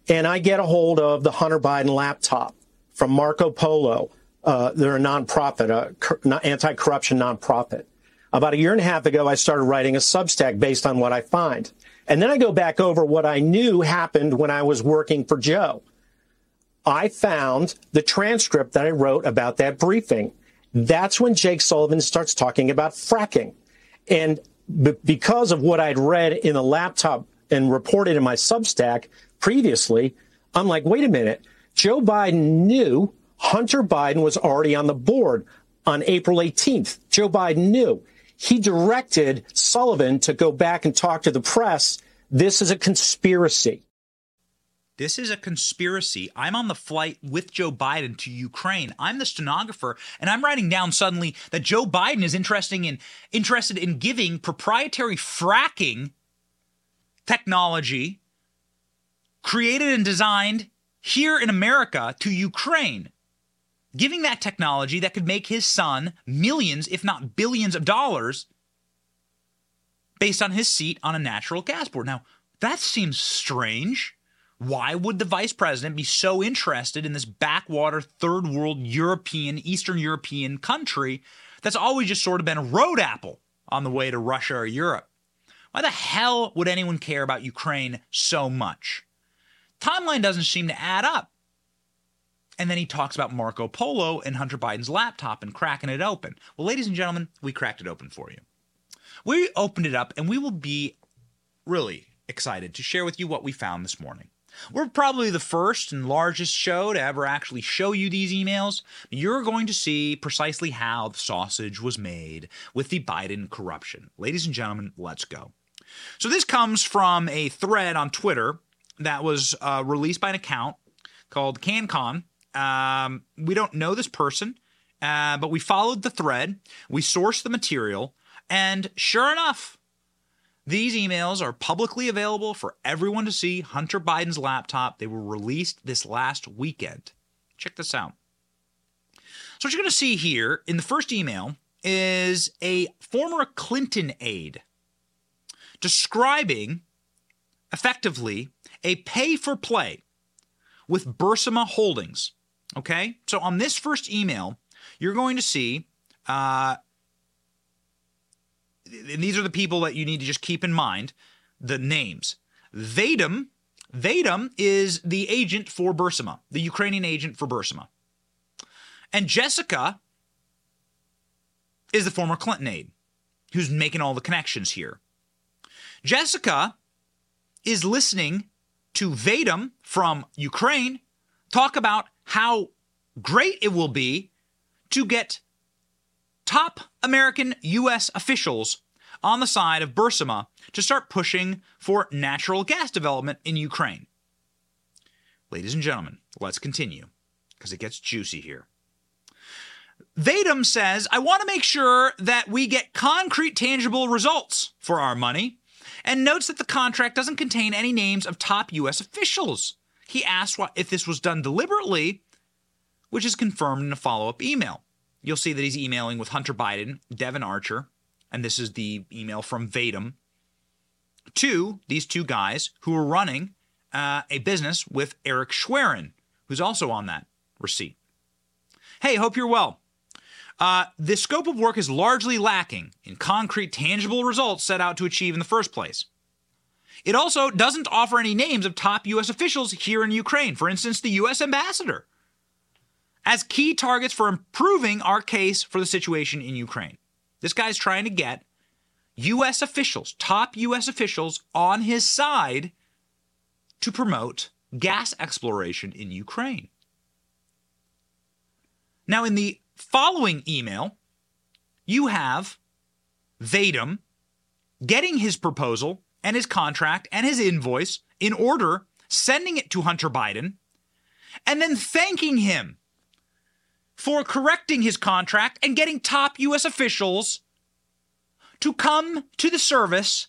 and I get a hold of the Hunter Biden laptop from Marco Polo. Uh, they're a nonprofit, a anti-corruption nonprofit. About a year and a half ago, I started writing a Substack based on what I find. And then I go back over what I knew happened when I was working for Joe. I found the transcript that I wrote about that briefing. That's when Jake Sullivan starts talking about fracking. And b- because of what I'd read in the laptop and reported in my Substack previously, I'm like, wait a minute. Joe Biden knew Hunter Biden was already on the board on April 18th. Joe Biden knew. He directed Sullivan to go back and talk to the press. This is a conspiracy. This is a conspiracy. I'm on the flight with Joe Biden to Ukraine. I'm the stenographer, and I'm writing down suddenly that Joe Biden is interesting in interested in giving proprietary fracking technology created and designed here in America to Ukraine. Giving that technology that could make his son millions, if not billions of dollars based on his seat on a natural gas board. Now, that seems strange. Why would the vice president be so interested in this backwater third world European, Eastern European country that's always just sort of been a road apple on the way to Russia or Europe? Why the hell would anyone care about Ukraine so much? Timeline doesn't seem to add up. And then he talks about Marco Polo and Hunter Biden's laptop and cracking it open. Well, ladies and gentlemen, we cracked it open for you. We opened it up and we will be really excited to share with you what we found this morning. We're probably the first and largest show to ever actually show you these emails. You're going to see precisely how the sausage was made with the Biden corruption. Ladies and gentlemen, let's go. So, this comes from a thread on Twitter that was uh, released by an account called CanCon. Um, we don't know this person, uh, but we followed the thread, we sourced the material, and sure enough, these emails are publicly available for everyone to see. Hunter Biden's laptop. They were released this last weekend. Check this out. So, what you're going to see here in the first email is a former Clinton aide describing effectively a pay for play with Burisma Holdings. Okay? So, on this first email, you're going to see uh, these are the people that you need to just keep in mind. the names. Vadim, Vadim is the agent for Burisma, the Ukrainian agent for Burisma. And Jessica is the former Clinton aide who's making all the connections here. Jessica is listening to Vadim from Ukraine talk about how great it will be to get top American U.S. officials on the side of Burisma to start pushing for natural gas development in Ukraine. Ladies and gentlemen, let's continue because it gets juicy here. Vadim says, I want to make sure that we get concrete, tangible results for our money, and notes that the contract doesn't contain any names of top U.S. officials. He asks if this was done deliberately, which is confirmed in a follow up email. You'll see that he's emailing with Hunter Biden, Devon Archer, and this is the email from Vadim to these two guys who are running uh, a business with Eric Schwerin, who's also on that receipt. Hey, hope you're well. Uh, the scope of work is largely lacking in concrete, tangible results set out to achieve in the first place. It also doesn't offer any names of top U.S. officials here in Ukraine, for instance, the U.S. ambassador, as key targets for improving our case for the situation in Ukraine. This guy's trying to get U.S. officials, top U.S. officials, on his side to promote gas exploration in Ukraine. Now, in the following email, you have Vadim getting his proposal and his contract and his invoice in order, sending it to Hunter Biden, and then thanking him for correcting his contract and getting top U.S. officials to come to the service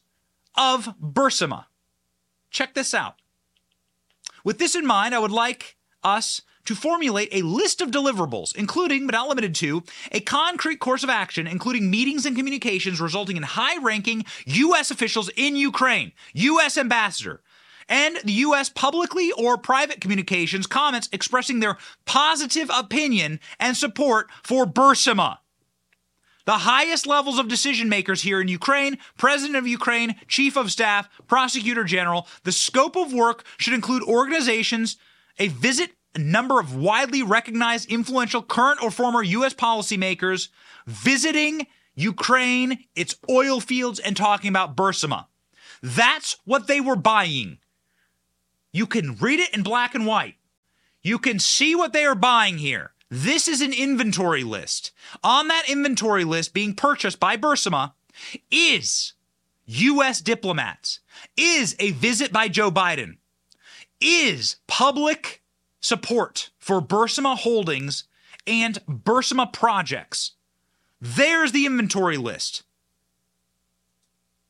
of Burisma. Check this out. With this in mind, I would like us to formulate a list of deliverables, including, but not limited to, a concrete course of action, including meetings and communications resulting in high ranking U.S. officials in Ukraine, U.S. ambassador, and the U.S. publicly or private communications comments expressing their positive opinion and support for Burisma. The highest levels of decision makers here in Ukraine, President of Ukraine, Chief of Staff, Prosecutor General. The scope of work should include organizations, a visit a number of widely recognized, influential current or former U.S. policymakers visiting Ukraine, its oil fields, and talking about Burisma. That's what they were buying. You can read it in black and white. You can see what they are buying here. This is an inventory list. On that inventory list being purchased by Burisma is U.S. diplomats, is a visit by Joe Biden, is public support for Burisma Holdings and Burisma projects. There's the inventory list,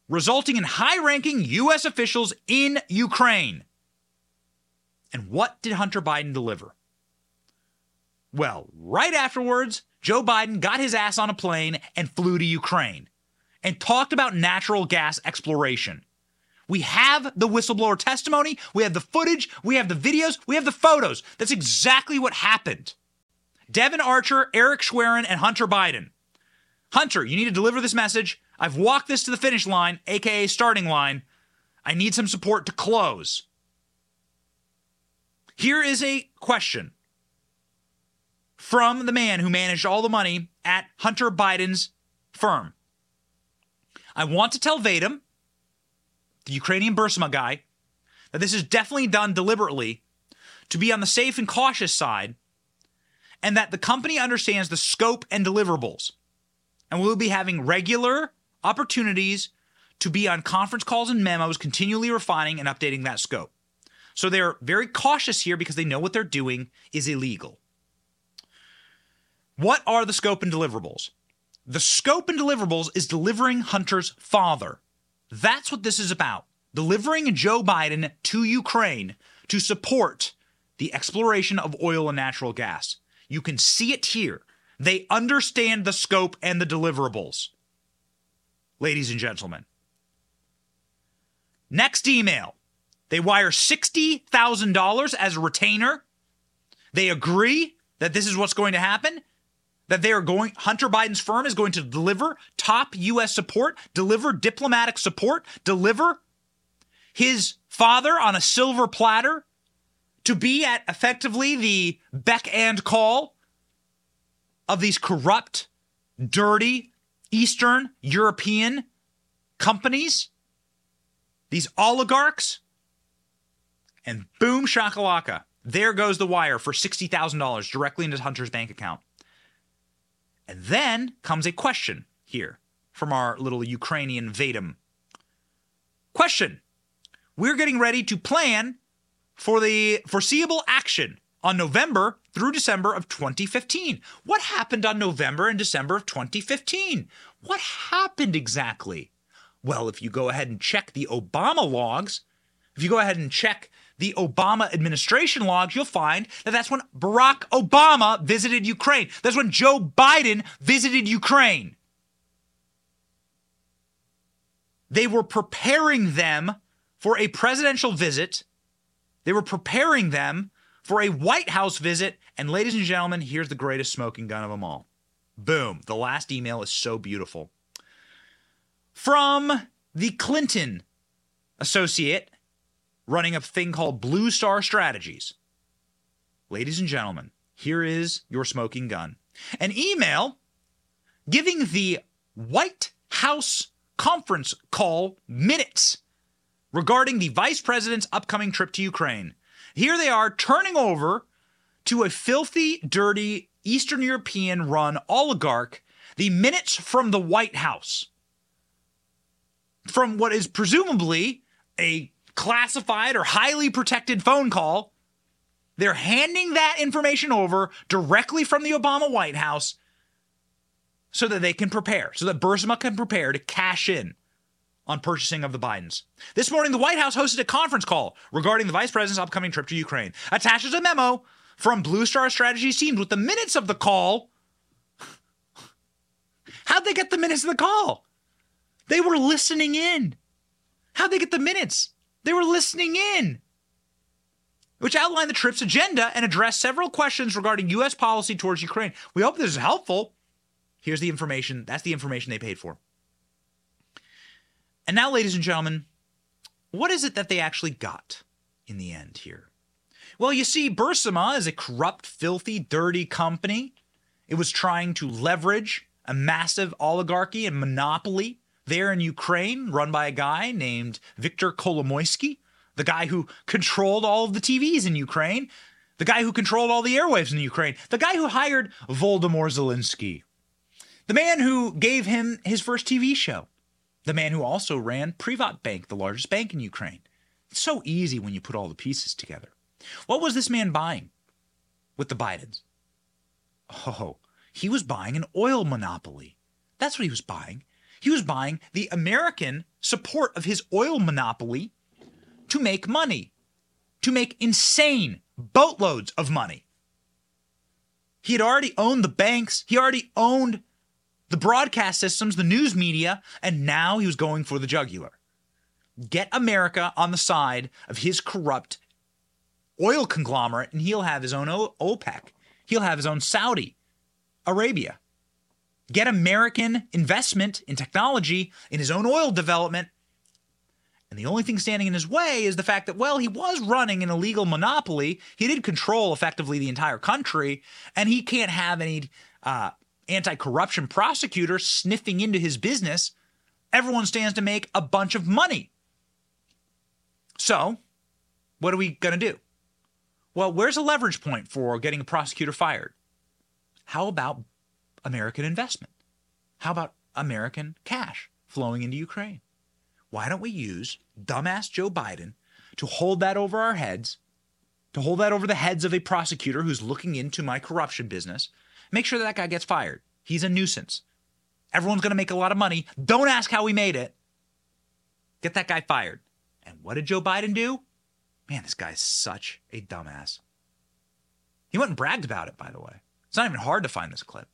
resulting in high ranking U.S. officials in Ukraine. And what did Hunter Biden deliver? Well, right afterwards, Joe Biden got his ass on a plane and flew to Ukraine and talked about natural gas exploration. We have the whistleblower testimony, we have the footage, we have the videos, we have the photos. That's exactly what happened. Devon Archer, Eric Schwerin, and Hunter Biden. Hunter, you need to deliver this message. I've walked this to the finish line, aka starting line. I need some support to close. Here is a question from the man who managed all the money at Hunter Biden's firm. I want to tell Vadim the Ukrainian Burisma guy, that this is definitely done deliberately to be on the safe and cautious side, and that the company understands the scope and deliverables. And we'll be having regular opportunities to be on conference calls and memos, continually refining and updating that scope. So they're very cautious here because they know what they're doing is illegal. What are the scope and deliverables? The scope and deliverables is delivering Hunter's father, that's what this is about delivering Joe Biden to Ukraine to support the exploration of oil and natural gas. You can see it here. They understand the scope and the deliverables. Ladies and gentlemen. Next email. They wire $60,000 as a retainer. They agree that this is what's going to happen that they are going, Hunter Biden's firm is going to deliver top U.S. support, deliver diplomatic support, deliver his father on a silver platter to be at effectively the beck and call of these corrupt, dirty Eastern European companies, these oligarchs. And boom, shakalaka. There goes the wire for $60,000 directly into Hunter's bank account. And then comes a question here from our little Ukrainian Vadim. Question We're getting ready to plan for the foreseeable action on November through December of 2015. What happened on November and December of 2015? What happened exactly? Well, if you go ahead and check the Obama logs, if you go ahead and check the Obama administration logs, you'll find that that's when Barack Obama visited Ukraine. That's when Joe Biden visited Ukraine. They were preparing them for a presidential visit. They were preparing them for a White House visit. And ladies and gentlemen, here's the greatest smoking gun of them all. Boom. The last email is so beautiful. From the Clinton associate running a thing called Blue Star Strategies. Ladies and gentlemen, here is your smoking gun. An email giving the White House conference call minutes regarding the vice president's upcoming trip to Ukraine. Here they are turning over to a filthy, dirty Eastern European run oligarch the minutes from the White House. From what is presumably a classified or highly protected phone call. They're handing that information over directly from the Obama White House so that they can prepare, so that Burisma can prepare to cash in on purchasing of the Bidens. This morning, the White House hosted a conference call regarding the vice president's upcoming trip to Ukraine. Attaches a memo from Blue Star Strategies teams with the minutes of the call. [LAUGHS] How'd they get the minutes of the call? They were listening in. How'd they get the minutes? They were listening in which outlined the trip's agenda and addressed several questions regarding U.S. policy towards Ukraine. We hope this is helpful. Here's the information. That's the information they paid for. And now, ladies and gentlemen, what is it that they actually got in the end here? Well, you see, Burisma is a corrupt, filthy, dirty company. It was trying to leverage a massive oligarchy and monopoly there in Ukraine, run by a guy named Viktor Kolomoisky, the guy who controlled all of the TVs in Ukraine, the guy who controlled all the airwaves in Ukraine, the guy who hired Volodymyr Zelensky, the man who gave him his first TV show, the man who also ran Privat Bank, the largest bank in Ukraine. It's so easy when you put all the pieces together. What was this man buying with the Bidens? Oh, he was buying an oil monopoly. That's what he was buying. He was buying the American support of his oil monopoly to make money, to make insane boatloads of money. He had already owned the banks, he already owned the broadcast systems, the news media, and now he was going for the jugular. Get America on the side of his corrupt oil conglomerate, and he'll have his own OPEC. He'll have his own Saudi Arabia. Get American investment in technology, in his own oil development. And the only thing standing in his way is the fact that, well, he was running an illegal monopoly. He did control effectively the entire country, and he can't have any uh, anti corruption prosecutor sniffing into his business, everyone stands to make a bunch of money. So, what are we going to do? Well, where's a leverage point for getting a prosecutor fired? How about American investment? How about American cash flowing into Ukraine? Why don't we use dumbass Joe Biden to hold that over our heads, to hold that over the heads of a prosecutor who's looking into my corruption business, Make sure that, that guy gets fired. He's a nuisance. Everyone's going to make a lot of money. Don't ask how we made it. Get that guy fired. And what did Joe Biden do? Man, this guy's such a dumbass. He went and bragged about it, by the way. It's not even hard to find this clip.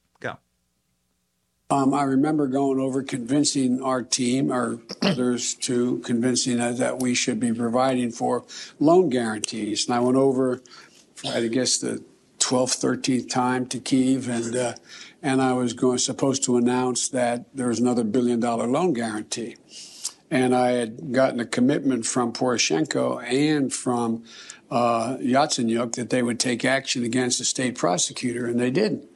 Um, I remember going over convincing our team, or others, to convincing us that we should be providing for loan guarantees. And I went over, I guess, the 12th, 13th time to Kiev, and uh, and I was going supposed to announce that there was another billion dollar loan guarantee. And I had gotten a commitment from Poroshenko and from uh, Yatsenyuk that they would take action against the state prosecutor, and they didn't.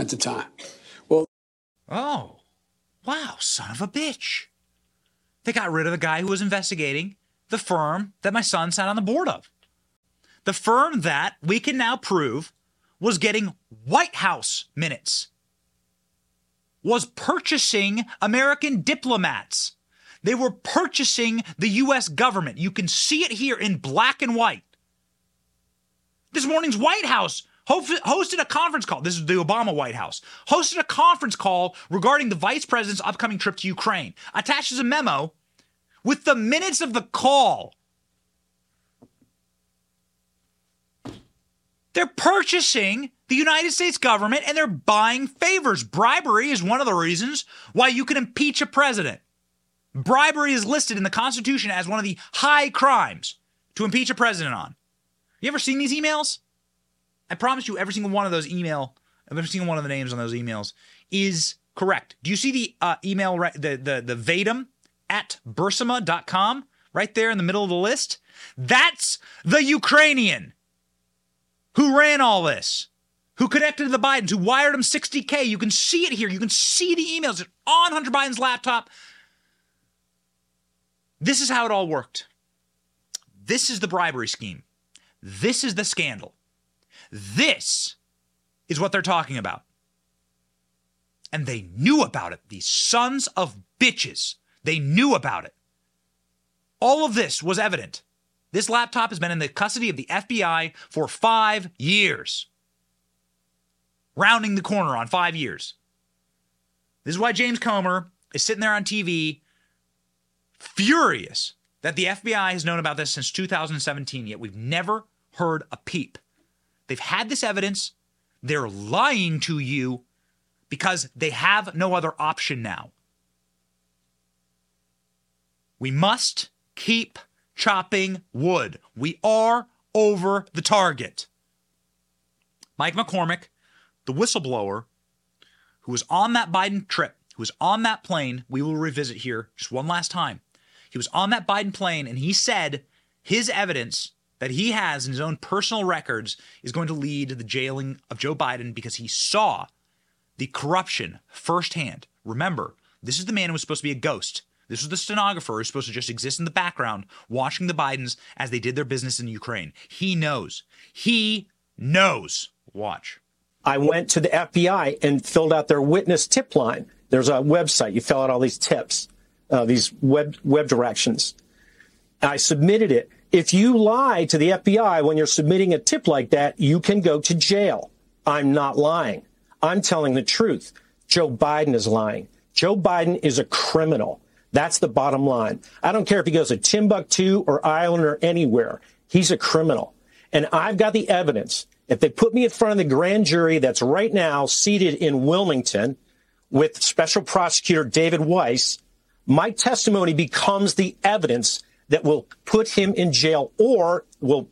at the time. Well, oh, wow, son of a bitch. They got rid of the guy who was investigating the firm that my son sat on the board of. The firm that we can now prove was getting White House minutes, was purchasing American diplomats. They were purchasing the U.S. government. You can see it here in black and white. This morning's White House hosted a conference call. This is the Obama White House. Hosted a conference call regarding the vice president's upcoming trip to Ukraine. Attaches a memo with the minutes of the call They're purchasing the United States government and they're buying favors. Bribery is one of the reasons why you can impeach a president. Bribery is listed in the Constitution as one of the high crimes to impeach a president on. You ever seen these emails? I promise you, every single one of those email, every single one of the names on those emails is correct. Do you see the uh, email, right, the, the, the Vadim at Burisma.com right there in the middle of the list? That's the Ukrainian who ran all this, who connected to the Bidens, who wired them 60K. You can see it here. You can see the emails on Hunter Biden's laptop. This is how it all worked. This is the bribery scheme. This is the scandal. This is what they're talking about. And they knew about it. These sons of bitches. They knew about it. All of this was evident. This laptop has been in the custody of the FBI for five years. Rounding the corner on five years. This is why James Comer is sitting there on TV, furious that the FBI has known about this since 2017, yet we've never heard a peep. They've had this evidence. They're lying to you because they have no other option now. We must keep chopping wood. We are over the target. Mike McCormick, the whistleblower who was on that Biden trip, who was on that plane, we will revisit here just one last time. He was on that Biden plane and he said his evidence that he has in his own personal records is going to lead to the jailing of Joe Biden because he saw the corruption firsthand. Remember, this is the man who was supposed to be a ghost. This was the stenographer who's supposed to just exist in the background, watching the Bidens as they did their business in Ukraine. He knows. He knows. Watch. I went to the FBI and filled out their witness tip line. There's a website. You fill out all these tips, uh, these web web directions. I submitted it. If you lie to the FBI when you're submitting a tip like that, you can go to jail. I'm not lying. I'm telling the truth. Joe Biden is lying. Joe Biden is a criminal. That's the bottom line. I don't care if he goes to Timbuktu or Ireland or anywhere. He's a criminal. And I've got the evidence. If they put me in front of the grand jury that's right now seated in Wilmington with special prosecutor David Weiss, my testimony becomes the evidence that will put him in jail or will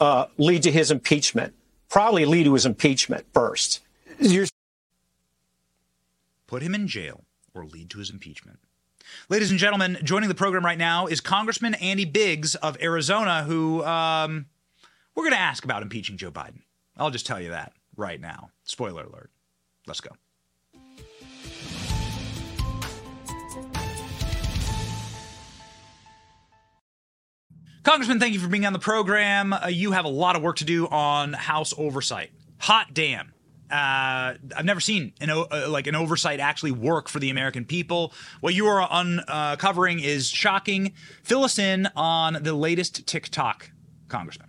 uh, lead to his impeachment. Probably lead to his impeachment first. You're- put him in jail or lead to his impeachment. Ladies and gentlemen, joining the program right now is Congressman Andy Biggs of Arizona, who um, we're going to ask about impeaching Joe Biden. I'll just tell you that right now. Spoiler alert. Let's go. Congressman, thank you for being on the program. Uh, you have a lot of work to do on House oversight. Hot damn. Uh, I've never seen an uh, like an oversight actually work for the American people. What you are uncovering is shocking. Fill us in on the latest TikTok, Congressman.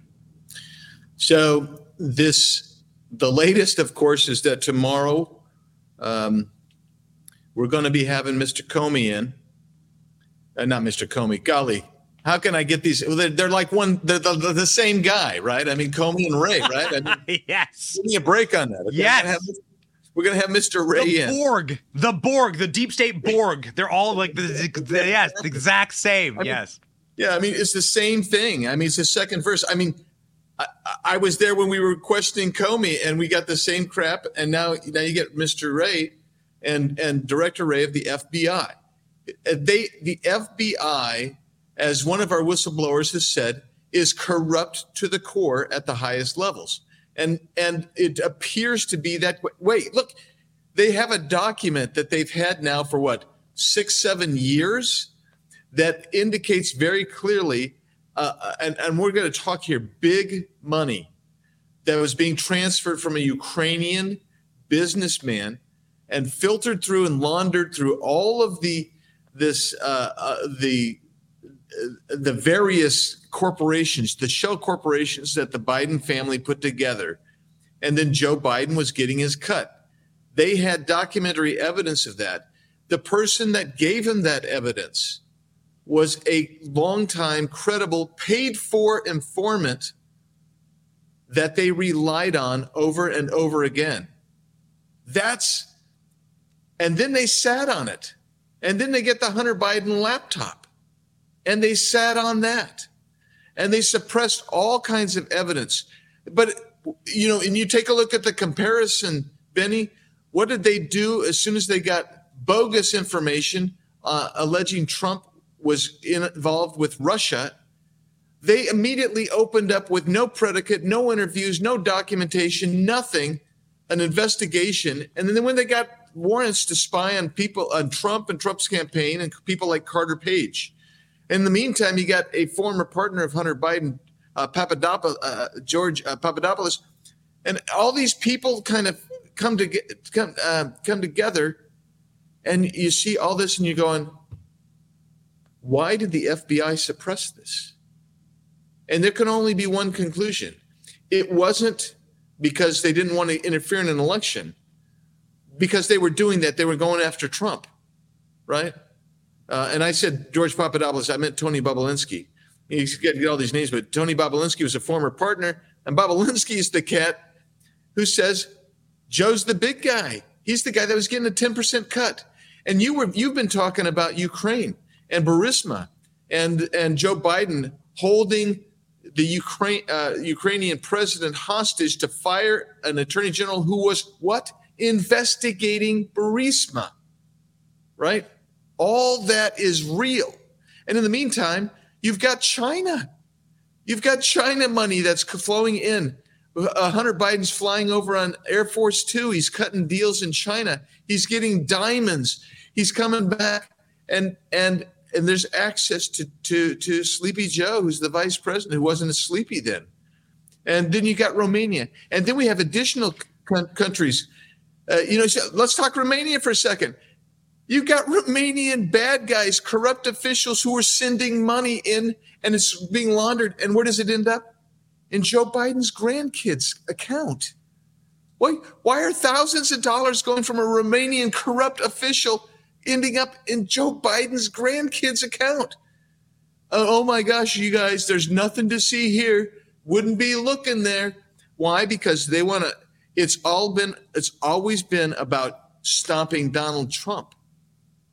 So this, the latest, of course, is that tomorrow um, we're going to be having Mr. Comey in, uh, not Mr. Comey. Golly, how can I get these? They're, they're like one, they're the, the, the, same guy, right? I mean, Comey and Wray, [LAUGHS] right? I mean, yes. Give me a break on that. Okay? Yes. We're gonna have Mr. Wray the in. Borg, the Borg, the deep state Borg. They're all like the, the, the yes, the exact same. I mean, yes. Yeah, I mean it's the same thing. I mean it's the second verse. I mean, I, I, was there when we were questioning Comey, and we got the same crap. And now, now you get Mr. Wray, and and Director Wray of the FBI. They the FBI, as one of our whistleblowers has said, is corrupt to the core at the highest levels and and it appears to be that way. Wait, look, they have a document that they've had now for what six, seven years that indicates very clearly, uh, uh and and we're going to talk here big money that was being transferred from a Ukrainian businessman and filtered through and laundered through all of the this uh, uh, the the various corporations, the shell corporations that the Biden family put together, and then Joe Biden was getting his cut. They had documentary evidence of that. The person that gave him that evidence was a longtime, credible, paid for informant that they relied on over and over again. That's, and then they sat on it. And then they get the Hunter Biden laptop and they sat on that and they suppressed all kinds of evidence. But, you know, and you take a look at the comparison, Benny, what did they do as soon as they got bogus information uh, alleging Trump was involved with Russia? They immediately opened up with no predicate, no interviews, no documentation, nothing, an investigation. And then when they got warrants to spy on people, on Trump and Trump's campaign and people like Carter Page, in the meantime, you got a former partner of Hunter Biden, uh, Papadopoulos, uh, George uh, Papadopoulos, and all these people kind of come to get, come uh, come together, and you see all this, and you're going, why did the FBI suppress this? And there can only be one conclusion: it wasn't because they didn't want to interfere in an election, because they were doing that, they were going after Trump, right? Uh, and I said George Papadopoulos. I meant Tony Bobulinski. He's got to get all these names, but Tony Bobulinski was a former partner, and Bobulinski is the cat who says Joe's the big guy. He's the guy that was getting a ten percent cut. And you were you've been talking about Ukraine and Burisma and and Joe Biden holding the Ukraine uh, Ukrainian president hostage to fire an attorney general who was what investigating Burisma, right? All that is real. And in the meantime, you've got China. You've got China money that's flowing in. Hunter Biden's flying over on Air Force Two. He's cutting deals in China. He's getting diamonds. He's coming back, and and and there's access to to to Sleepy Joe, who's the vice president, who wasn't a sleepy then. And then you got Romania, and then we have additional c- countries. Uh, you know, let's talk Romania for a second. You've got Romanian bad guys, corrupt officials who are sending money in and it's being laundered. And where does it end up? In Joe Biden's grandkids' account. Why, why are thousands of dollars going from a Romanian corrupt official ending up in Joe Biden's grandkids' account? Uh, oh my gosh, you guys, there's nothing to see here. Wouldn't be looking there. Why? Because they want to, it's all been, it's always been about stopping Donald Trump.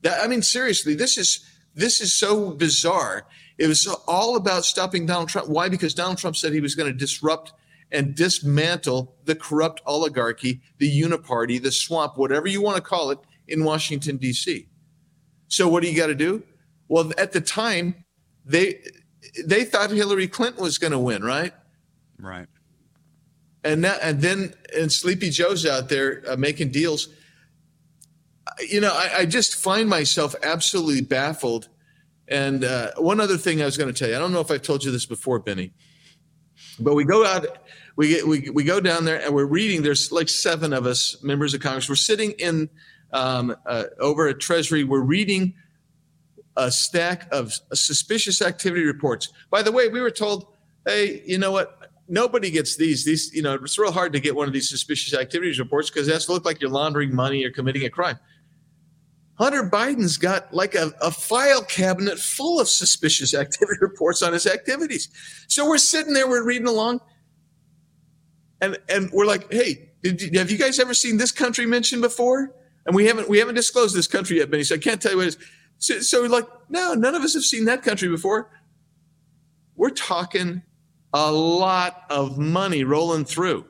That, I mean, seriously, this is this is so bizarre. It was all about stopping Donald Trump. Why? Because Donald Trump said he was going to disrupt and dismantle the corrupt oligarchy, the uniparty, the swamp, whatever you want to call it, in Washington D.C. So what do you got to do? Well, at the time, they they thought Hillary Clinton was going to win, right? Right. And now, and then, and Sleepy Joe's out there uh, making deals you know, I, I, just find myself absolutely baffled. And uh, one other thing I was going to tell you, I don't know if I've told you this before, Benny, but we go out, we get, we, we go down there and we're reading. There's like seven of us, members of Congress. We're sitting in um, uh, over at Treasury. We're reading a stack of suspicious activity reports. By the way, we were told, hey, you know what? Nobody gets these. These, you know, it's real hard to get one of these suspicious activities reports because it has to look like you're laundering money or committing a crime. Hunter Biden's got like a, a file cabinet full of suspicious [LAUGHS] activity reports on his activities. So we're sitting there, we're reading along, and and we're like, hey, did, have you guys ever seen this country mentioned before? And we haven't we haven't disclosed this country yet, Benny. So I can't tell you what it is. So, so we're like, no, none of us have seen that country before. We're talking a lot of money rolling through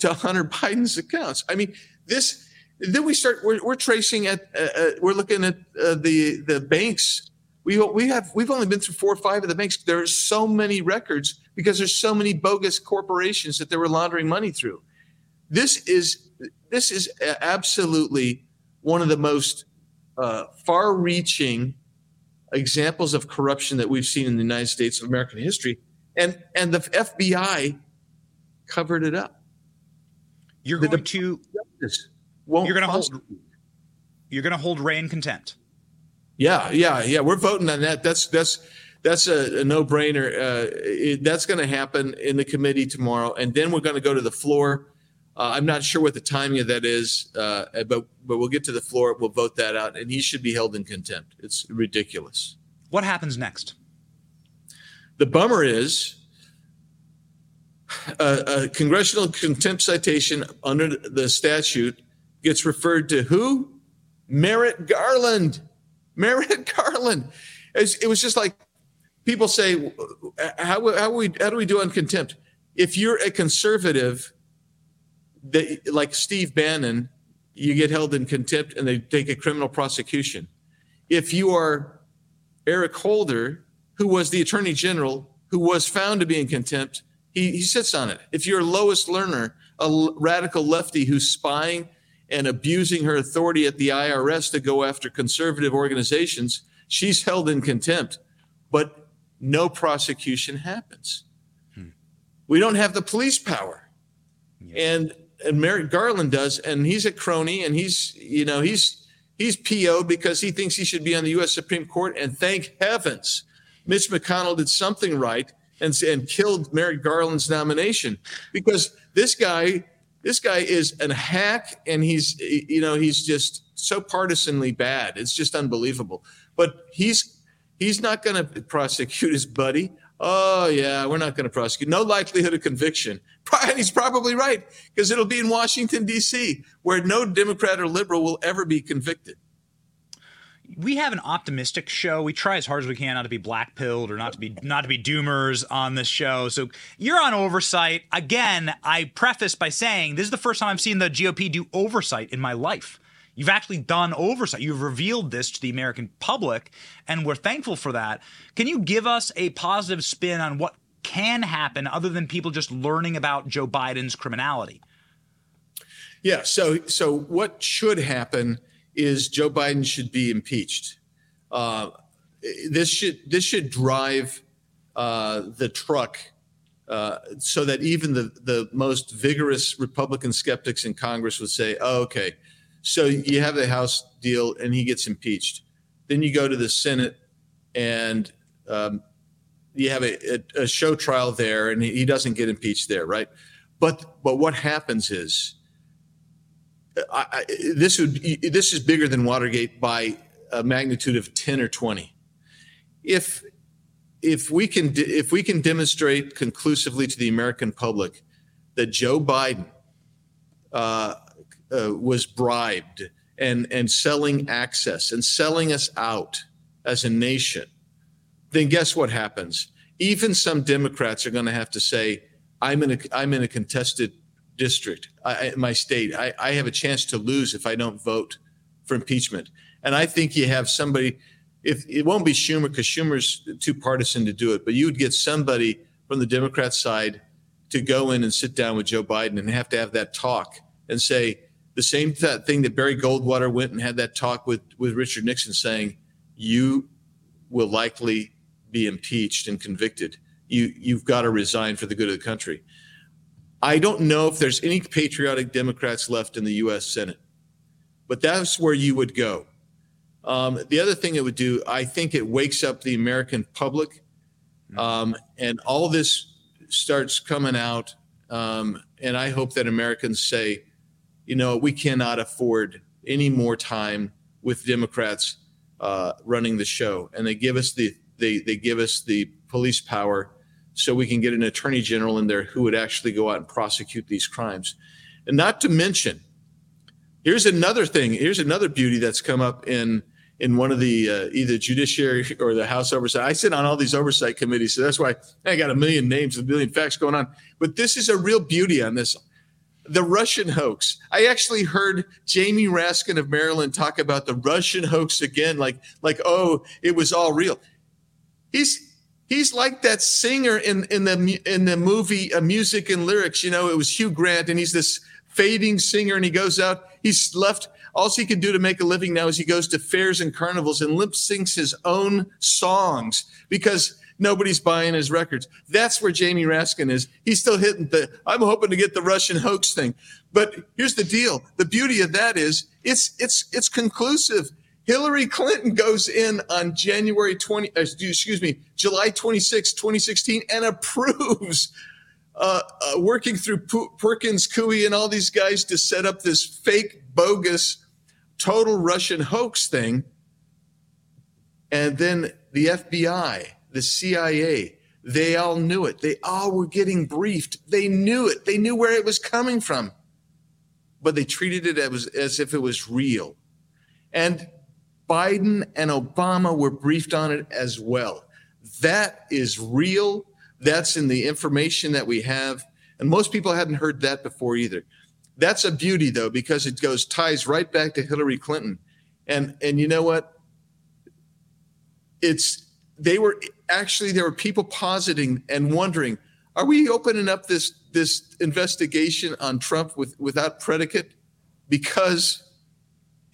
to Hunter Biden's accounts. I mean, this. Then we start. We're, we're tracing at. Uh, uh, we're looking at uh, the the banks. We we have we've only been through four or five of the banks. There are so many records because there's so many bogus corporations that they were laundering money through. This is this is absolutely one of the most uh, far-reaching examples of corruption that we've seen in the United States of American history, and and the FBI covered it up. You're going to you're going to hold you're going to hold Wray in contempt. Yeah, yeah, yeah. We're voting on that. That's that's that's a, a no-brainer. Uh, it, that's going to happen in the committee tomorrow, and then we're going to go to the floor. Uh, I'm not sure what the timing of that is, uh, but but we'll get to the floor. We'll vote that out, and he should be held in contempt. It's ridiculous. What happens next? The bummer is a, a congressional contempt citation under the statute gets referred to who? Merrick Garland. Merrick [LAUGHS] Garland. It was just like people say, how, how, we, how do we do on contempt? If you're a conservative, like Steve Bannon, you get held in contempt and they take a criminal prosecution. If you are Eric Holder, who was the attorney general, who was found to be in contempt, he, he sits on it. If you're Lois Lerner, a radical lefty who's spying and abusing her authority at the IRS to go after conservative organizations, she's held in contempt. But no prosecution happens. Hmm. We don't have the police power. Yeah. And and Merrick Garland does, and he's a crony, and he's you know he's he's PO because he thinks he should be on the U.S. Supreme Court. And thank heavens, Mitch McConnell did something right and and killed Merrick Garland's nomination because this guy this guy is a hack, and he's you know he's just so partisanly bad. It's just unbelievable. But he's he's not going to prosecute his buddy. Oh yeah, we're not going to prosecute. No likelihood of conviction. [LAUGHS] And he's probably right because it'll be in Washington D.C., where no Democrat or liberal will ever be convicted we have an optimistic show. We try as hard as we can not to be black pilled or not to be not to be doomers on this show. So you're on oversight. Again, I preface by saying this is the first time I've seen the GOP do oversight in my life. You've actually done oversight. You've revealed this to the American public, and we're thankful for that. Can you give us a positive spin on what can happen other than people just learning about Joe Biden's criminality? Yeah. So, so what should happen is Joe Biden should be impeached. Uh, this should this should drive uh, the truck uh, so that even the the most vigorous Republican skeptics in Congress would say, oh, "Okay, so you have the House deal, and he gets impeached. Then you go to the Senate, and um, you have a, a, a show trial there, and he doesn't get impeached there, right? But but what happens is This would this is bigger than Watergate by a magnitude of 10 or 20. If if we can if we can demonstrate conclusively to the American public that Joe Biden uh, uh, was bribed and and selling access and selling us out as a nation, then guess what happens? Even some Democrats are going to have to say, "I'm in a I'm in a contested district, I, my state, I, I have a chance to lose if I don't vote for impeachment. And I think you have somebody, if it won't be Schumer because Schumer's too partisan to do it, but you would get somebody from the Democrat side to go in and sit down with Joe Biden and have to have that talk and say the same th- thing that Barry Goldwater went and had that talk with, with Richard Nixon saying, you will likely be impeached and convicted. You, you've got to resign for the good of the country. I don't know if there's any patriotic Democrats left in the U.S. Senate, but that's where you would go. Um, the other thing it would do, I think it wakes up the American public, um, and all this starts coming out. Um, and I hope that Americans say, you know, we cannot afford any more time with Democrats uh, running the show, and they give us the they they give us the police power so we can get an attorney general in there who would actually go out and prosecute these crimes. And not to mention, here's another thing. Here's another beauty that's come up in in one of the uh, either judiciary or the House oversight. I sit on all these oversight committees, so that's why I got a million names, a million facts going on. But this is a real beauty on this. The Russian hoax. I actually heard Jamie Raskin of Maryland talk about the Russian hoax again, like like oh, it was all real. He's he's like that singer in in the in the movie uh, Music and Lyrics. You know, it was Hugh Grant, and he's this fading singer, and he goes out. He's left all he can do to make a living now is he goes to fairs and carnivals and lip syncs his own songs because nobody's buying his records. That's where Jamie Raskin is. He's still hitting the, I'm hoping to get the Russian hoax thing. But here's the deal. The beauty of that is it's, it's, it's conclusive. Hillary Clinton goes in on January 20, uh, excuse me, July 26, 2016 and approves uh, uh, working through Perkins Coie and all these guys to set up this fake, bogus, total Russian hoax thing. And then the FBI, the CIA, they all knew it. They all were getting briefed. They knew it. They knew where it was coming from. But they treated it as, as if it was real. And Biden and Obama were briefed on it as well. That is real. That's in the information that we have. And most people hadn't heard that before either. That's a beauty though, because it goes ties right back to Hillary Clinton. And and you know what? It's they were actually there were people positing and wondering, are we opening up this this investigation on Trump with without predicate because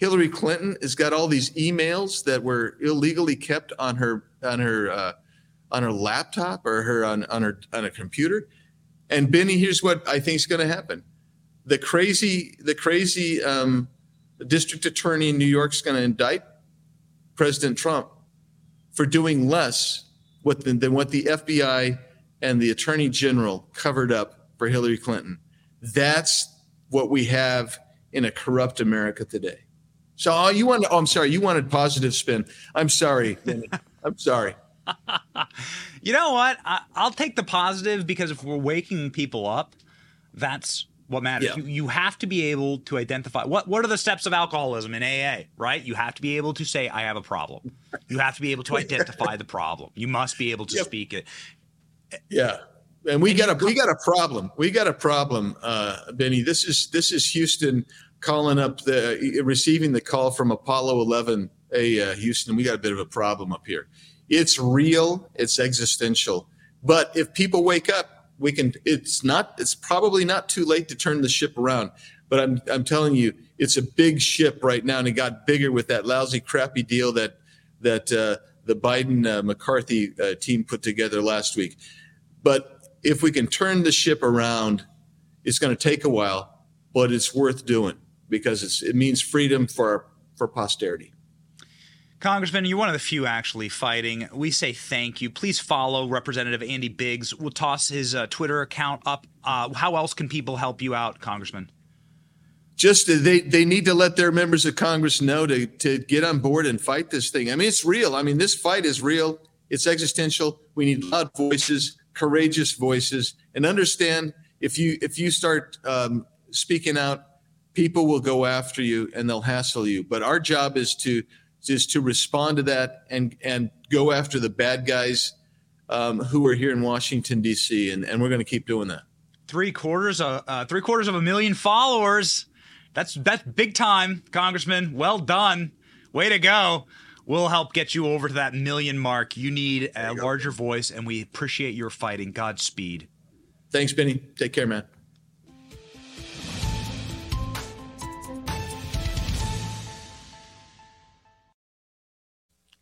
Hillary Clinton has got all these emails that were illegally kept on her on her uh, on her laptop or her on, on her on a computer. And Benny, here's what I think is going to happen: the crazy the crazy um, district attorney in New York is going to indict President Trump for doing less what, than, than what the FBI and the Attorney General covered up for Hillary Clinton. That's what we have in a corrupt America today. So oh, you wanted? Oh, I'm sorry. You wanted positive spin. I'm sorry. [LAUGHS] Benny. I'm sorry. you know what? I, will take the positive because if we're waking people up, that's what matters. Yeah. You, you have to be able to identify what what are the steps of alcoholism in AA, right? You have to be able to say I have a problem. You have to be able to identify the problem. You must be able to yep. speak it. Yeah. And we and got a we got a problem. We got a problem, uh, Benny. This is this is Houston calling up the receiving the call from Apollo 11. Hey, uh, Houston, we got a bit of a problem up here. It's real, it's existential. But if people wake up, we can it's not it's probably not too late to turn the ship around. But I'm I'm telling you, it's a big ship right now, and it got bigger with that lousy, crappy deal that that uh, the Biden uh, McCarthy uh, team put together last week. But if we can turn the ship around, it's going to take a while, but it's worth doing because it means freedom for for posterity. Congressman, you're one of the few actually fighting. We say thank you. Please follow Representative Andy Biggs. We'll toss his uh, Twitter account up. Uh, how else can people help you out, Congressman? Just uh, they they need to let their members of Congress know to to get on board and fight this thing. I mean, it's real. I mean, this fight is real. It's existential. We need loud voices, courageous voices, and understand if you if you start um, speaking out, people will go after you and they'll hassle you. But our job is to is to respond to that and and go after the bad guys um, who are here in Washington D.C. and and we're going to keep doing that. Three quarters of uh, three quarters of a million followers. That's that's big time, Congressman. Well done. Way to go. We'll help get you over to that million mark. You need a larger voice, and we appreciate your fighting. Godspeed. Thanks, Benny. Take care, man.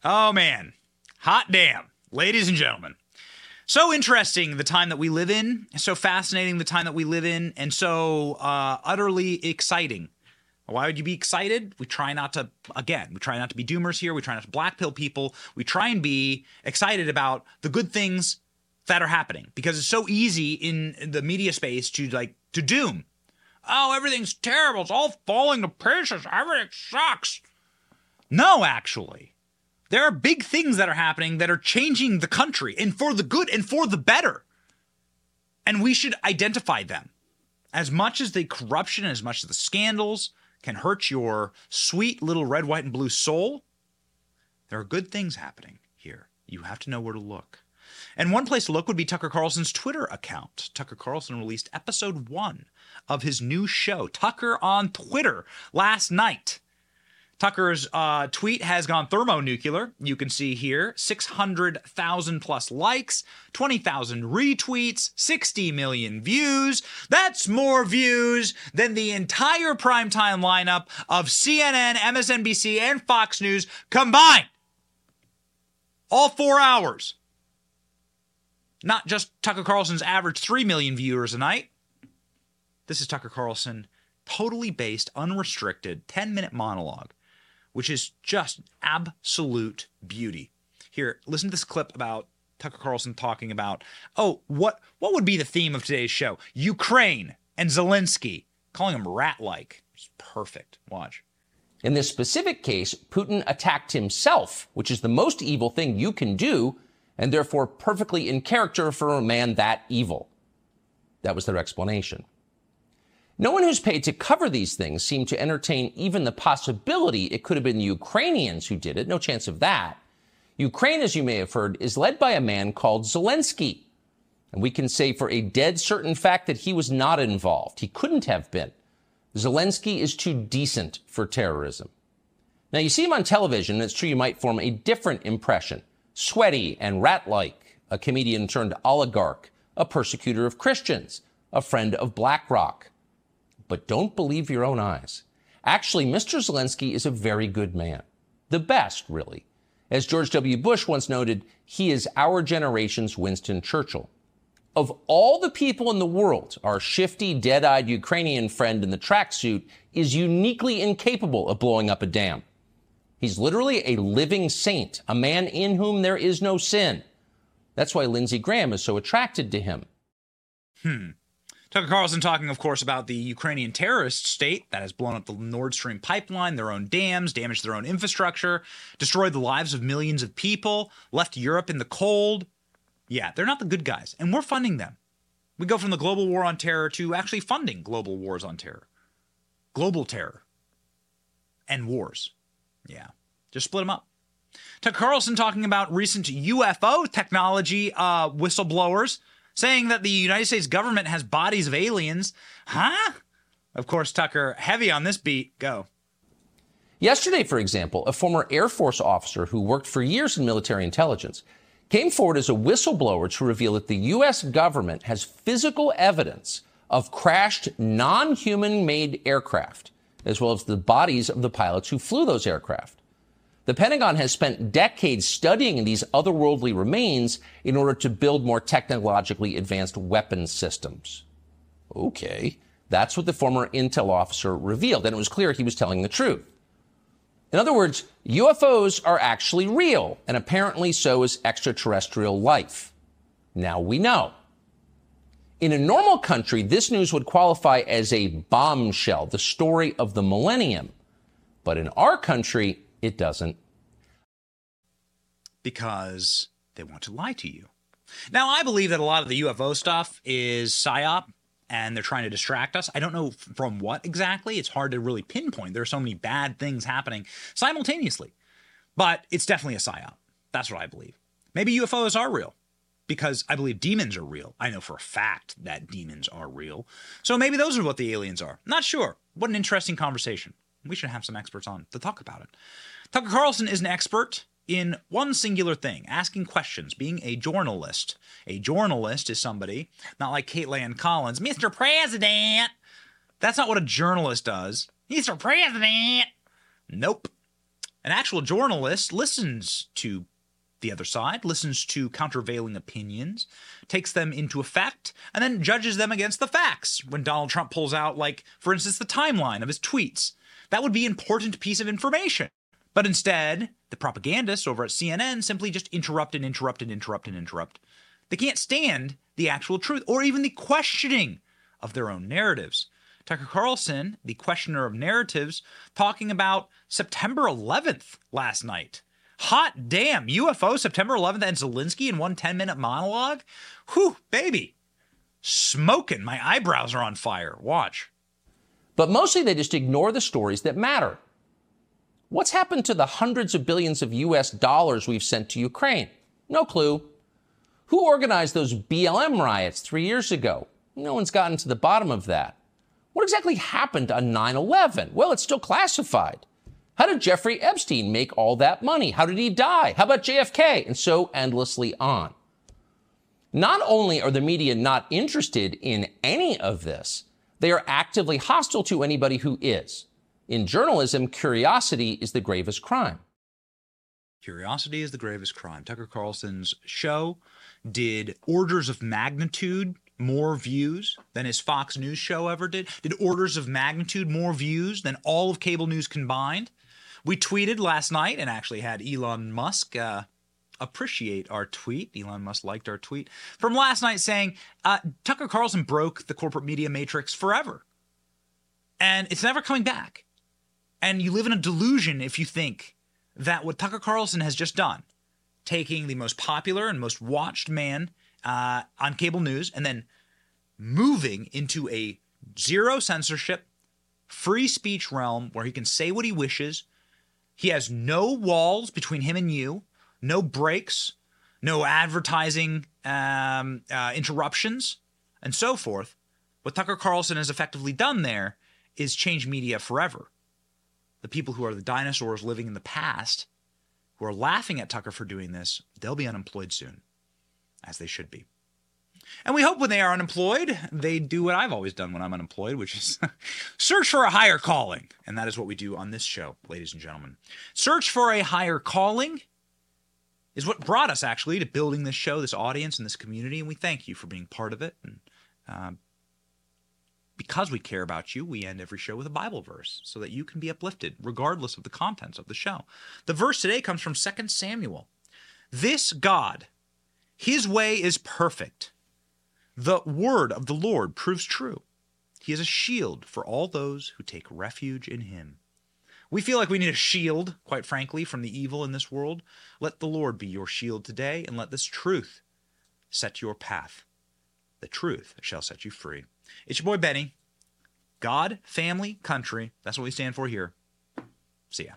Oh, man. Hot damn. Ladies and gentlemen. So interesting the time that we live in, so fascinating the time that we live in, and so uh, utterly exciting. Why would you be excited? We try not to, again, we try not to be doomers here. We try not to black pill people. We try and be excited about the good things that are happening because it's so easy in the media space to like, to doom. Oh, everything's terrible. It's all falling to pieces. Everything sucks. No, actually. There are big things that are happening that are changing the country and for the good and for the better. And we should identify them. As much as the corruption, as much as the scandals can hurt your sweet little red, white, and blue soul, there are good things happening here. You have to know where to look. And one place to look would be Tucker Carlson's Twitter account. Tucker Carlson released episode one of his new show, Tucker on Twitter, last night. Tucker's uh, tweet has gone thermonuclear. You can see here 600,000 plus likes, 20,000 retweets, 60 million views. That's more views than the entire primetime lineup of CNN, MSNBC, and Fox News combined. All four hours. Not just Tucker Carlson's average 3 million viewers a night. This is Tucker Carlson, totally based, unrestricted, 10 minute monologue, which is just absolute beauty. Here, listen to this clip about Tucker Carlson talking about, oh, what what would be the theme of today's show? Ukraine and Zelensky, calling him rat-like. It's perfect. Watch. In this specific case, Putin attacked himself, which is the most evil thing you can do, and therefore perfectly in character for a man that evil. That was their explanation. No one who's paid to cover these things seemed to entertain even the possibility it could have been the Ukrainians who did it. No chance of that. Ukraine, as you may have heard, is led by a man called Zelensky. And we can say for a dead certain fact that he was not involved. He couldn't have been. Zelensky is too decent for terrorism. Now, you see him on television, and it's true you might form a different impression. Sweaty and rat like, a comedian turned oligarch, a persecutor of Christians, a friend of BlackRock but don't believe your own eyes. Actually, Mr. Zelensky is a very good man. The best, really. As George W. Bush once noted, he is our generation's Winston Churchill. Of all the people in the world, our shifty, dead eyed Ukrainian friend in the tracksuit is uniquely incapable of blowing up a dam. He's literally a living saint, a man in whom there is no sin. That's why Lindsey Graham is so attracted to him. Hmm. Tucker Carlson talking, of course, about the Ukrainian terrorist state that has blown up the Nord Stream pipeline, their own dams, damaged their own infrastructure, destroyed the lives of millions of people, left Europe in the cold. Yeah, they're not the good guys, and we're funding them. We go from the global war on terror to actually funding global wars on terror, global terror, and wars. Yeah, just split them up. Tucker Carlson talking about recent UFO technology uh, whistleblowers saying that the United States government has bodies of aliens. Huh? Of course, Tucker, heavy on this beat. Go. Yesterday, for example, a former Air Force officer who worked for years in military intelligence came forward as a whistleblower to reveal that the U.S. government has physical evidence of crashed non human made aircraft, as well as the bodies of the pilots who flew those aircraft. The Pentagon has spent decades studying these otherworldly remains in order to build more technologically advanced weapons systems. Okay, that's what the former intel officer revealed, and it was clear he was telling the truth. In other words, UFOs are actually real, and apparently so is extraterrestrial life. Now we know. In a normal country, this news would qualify as a bombshell, the story of the millennium. But in our country, it doesn't. Because they want to lie to you. Now, I believe that a lot of the UFO stuff is PSYOP and they're trying to distract us. I don't know from what exactly. It's hard to really pinpoint. There are so many bad things happening simultaneously. But it's definitely a PSYOP. That's what I believe. Maybe UFOs are real because I believe demons are real. I know for a fact that demons are real. So maybe those are what the aliens are. Not sure. What an interesting conversation. We should have some experts on to talk about it. Tucker Carlson is an expert in one singular thing asking questions, being a journalist. A journalist is somebody, not like Kaitlan Collins, Mr. President. That's not what a journalist does. Mr. President. Nope. An actual journalist listens to the other side, listens to countervailing opinions, takes them into effect, and then judges them against the facts. When Donald Trump pulls out, like, for instance, the timeline of his tweets, that would be an important piece of information. But instead, the propagandists over at CNN simply just interrupt and interrupt and interrupt and interrupt. They can't stand the actual truth or even the questioning of their own narratives. Tucker Carlson, the questioner of narratives, talking about September 11th last night. Hot damn, UFO September 11th and Zelensky in one 10 minute monologue? Whew, baby. Smoking. My eyebrows are on fire. Watch. But mostly they just ignore the stories that matter. What's happened to the hundreds of billions of US dollars we've sent to Ukraine? No clue. Who organized those BLM riots three years ago? No one's gotten to the bottom of that. What exactly happened on 9 11? Well, it's still classified. How did Jeffrey Epstein make all that money? How did he die? How about JFK? And so endlessly on. Not only are the media not interested in any of this, they are actively hostile to anybody who is. In journalism, curiosity is the gravest crime. Curiosity is the gravest crime. Tucker Carlson's show did orders of magnitude more views than his Fox News show ever did, did orders of magnitude more views than all of cable news combined. We tweeted last night and actually had Elon Musk uh, appreciate our tweet. Elon Musk liked our tweet from last night saying uh, Tucker Carlson broke the corporate media matrix forever. And it's never coming back. And you live in a delusion if you think that what Tucker Carlson has just done, taking the most popular and most watched man uh, on cable news and then moving into a zero censorship, free speech realm where he can say what he wishes. He has no walls between him and you, no breaks, no advertising um, uh, interruptions, and so forth. What Tucker Carlson has effectively done there is change media forever. The people who are the dinosaurs living in the past, who are laughing at Tucker for doing this, they'll be unemployed soon, as they should be. And we hope when they are unemployed, they do what I've always done when I'm unemployed, which is [LAUGHS] search for a higher calling. And that is what we do on this show, ladies and gentlemen. Search for a higher calling is what brought us actually to building this show, this audience, and this community. And we thank you for being part of it. And uh, because we care about you, we end every show with a Bible verse so that you can be uplifted regardless of the contents of the show. The verse today comes from 2 Samuel. This God, his way is perfect. The word of the Lord proves true. He is a shield for all those who take refuge in him. We feel like we need a shield, quite frankly, from the evil in this world. Let the Lord be your shield today, and let this truth set your path. The truth shall set you free. It's your boy Benny. God, family, country. That's what we stand for here. See ya.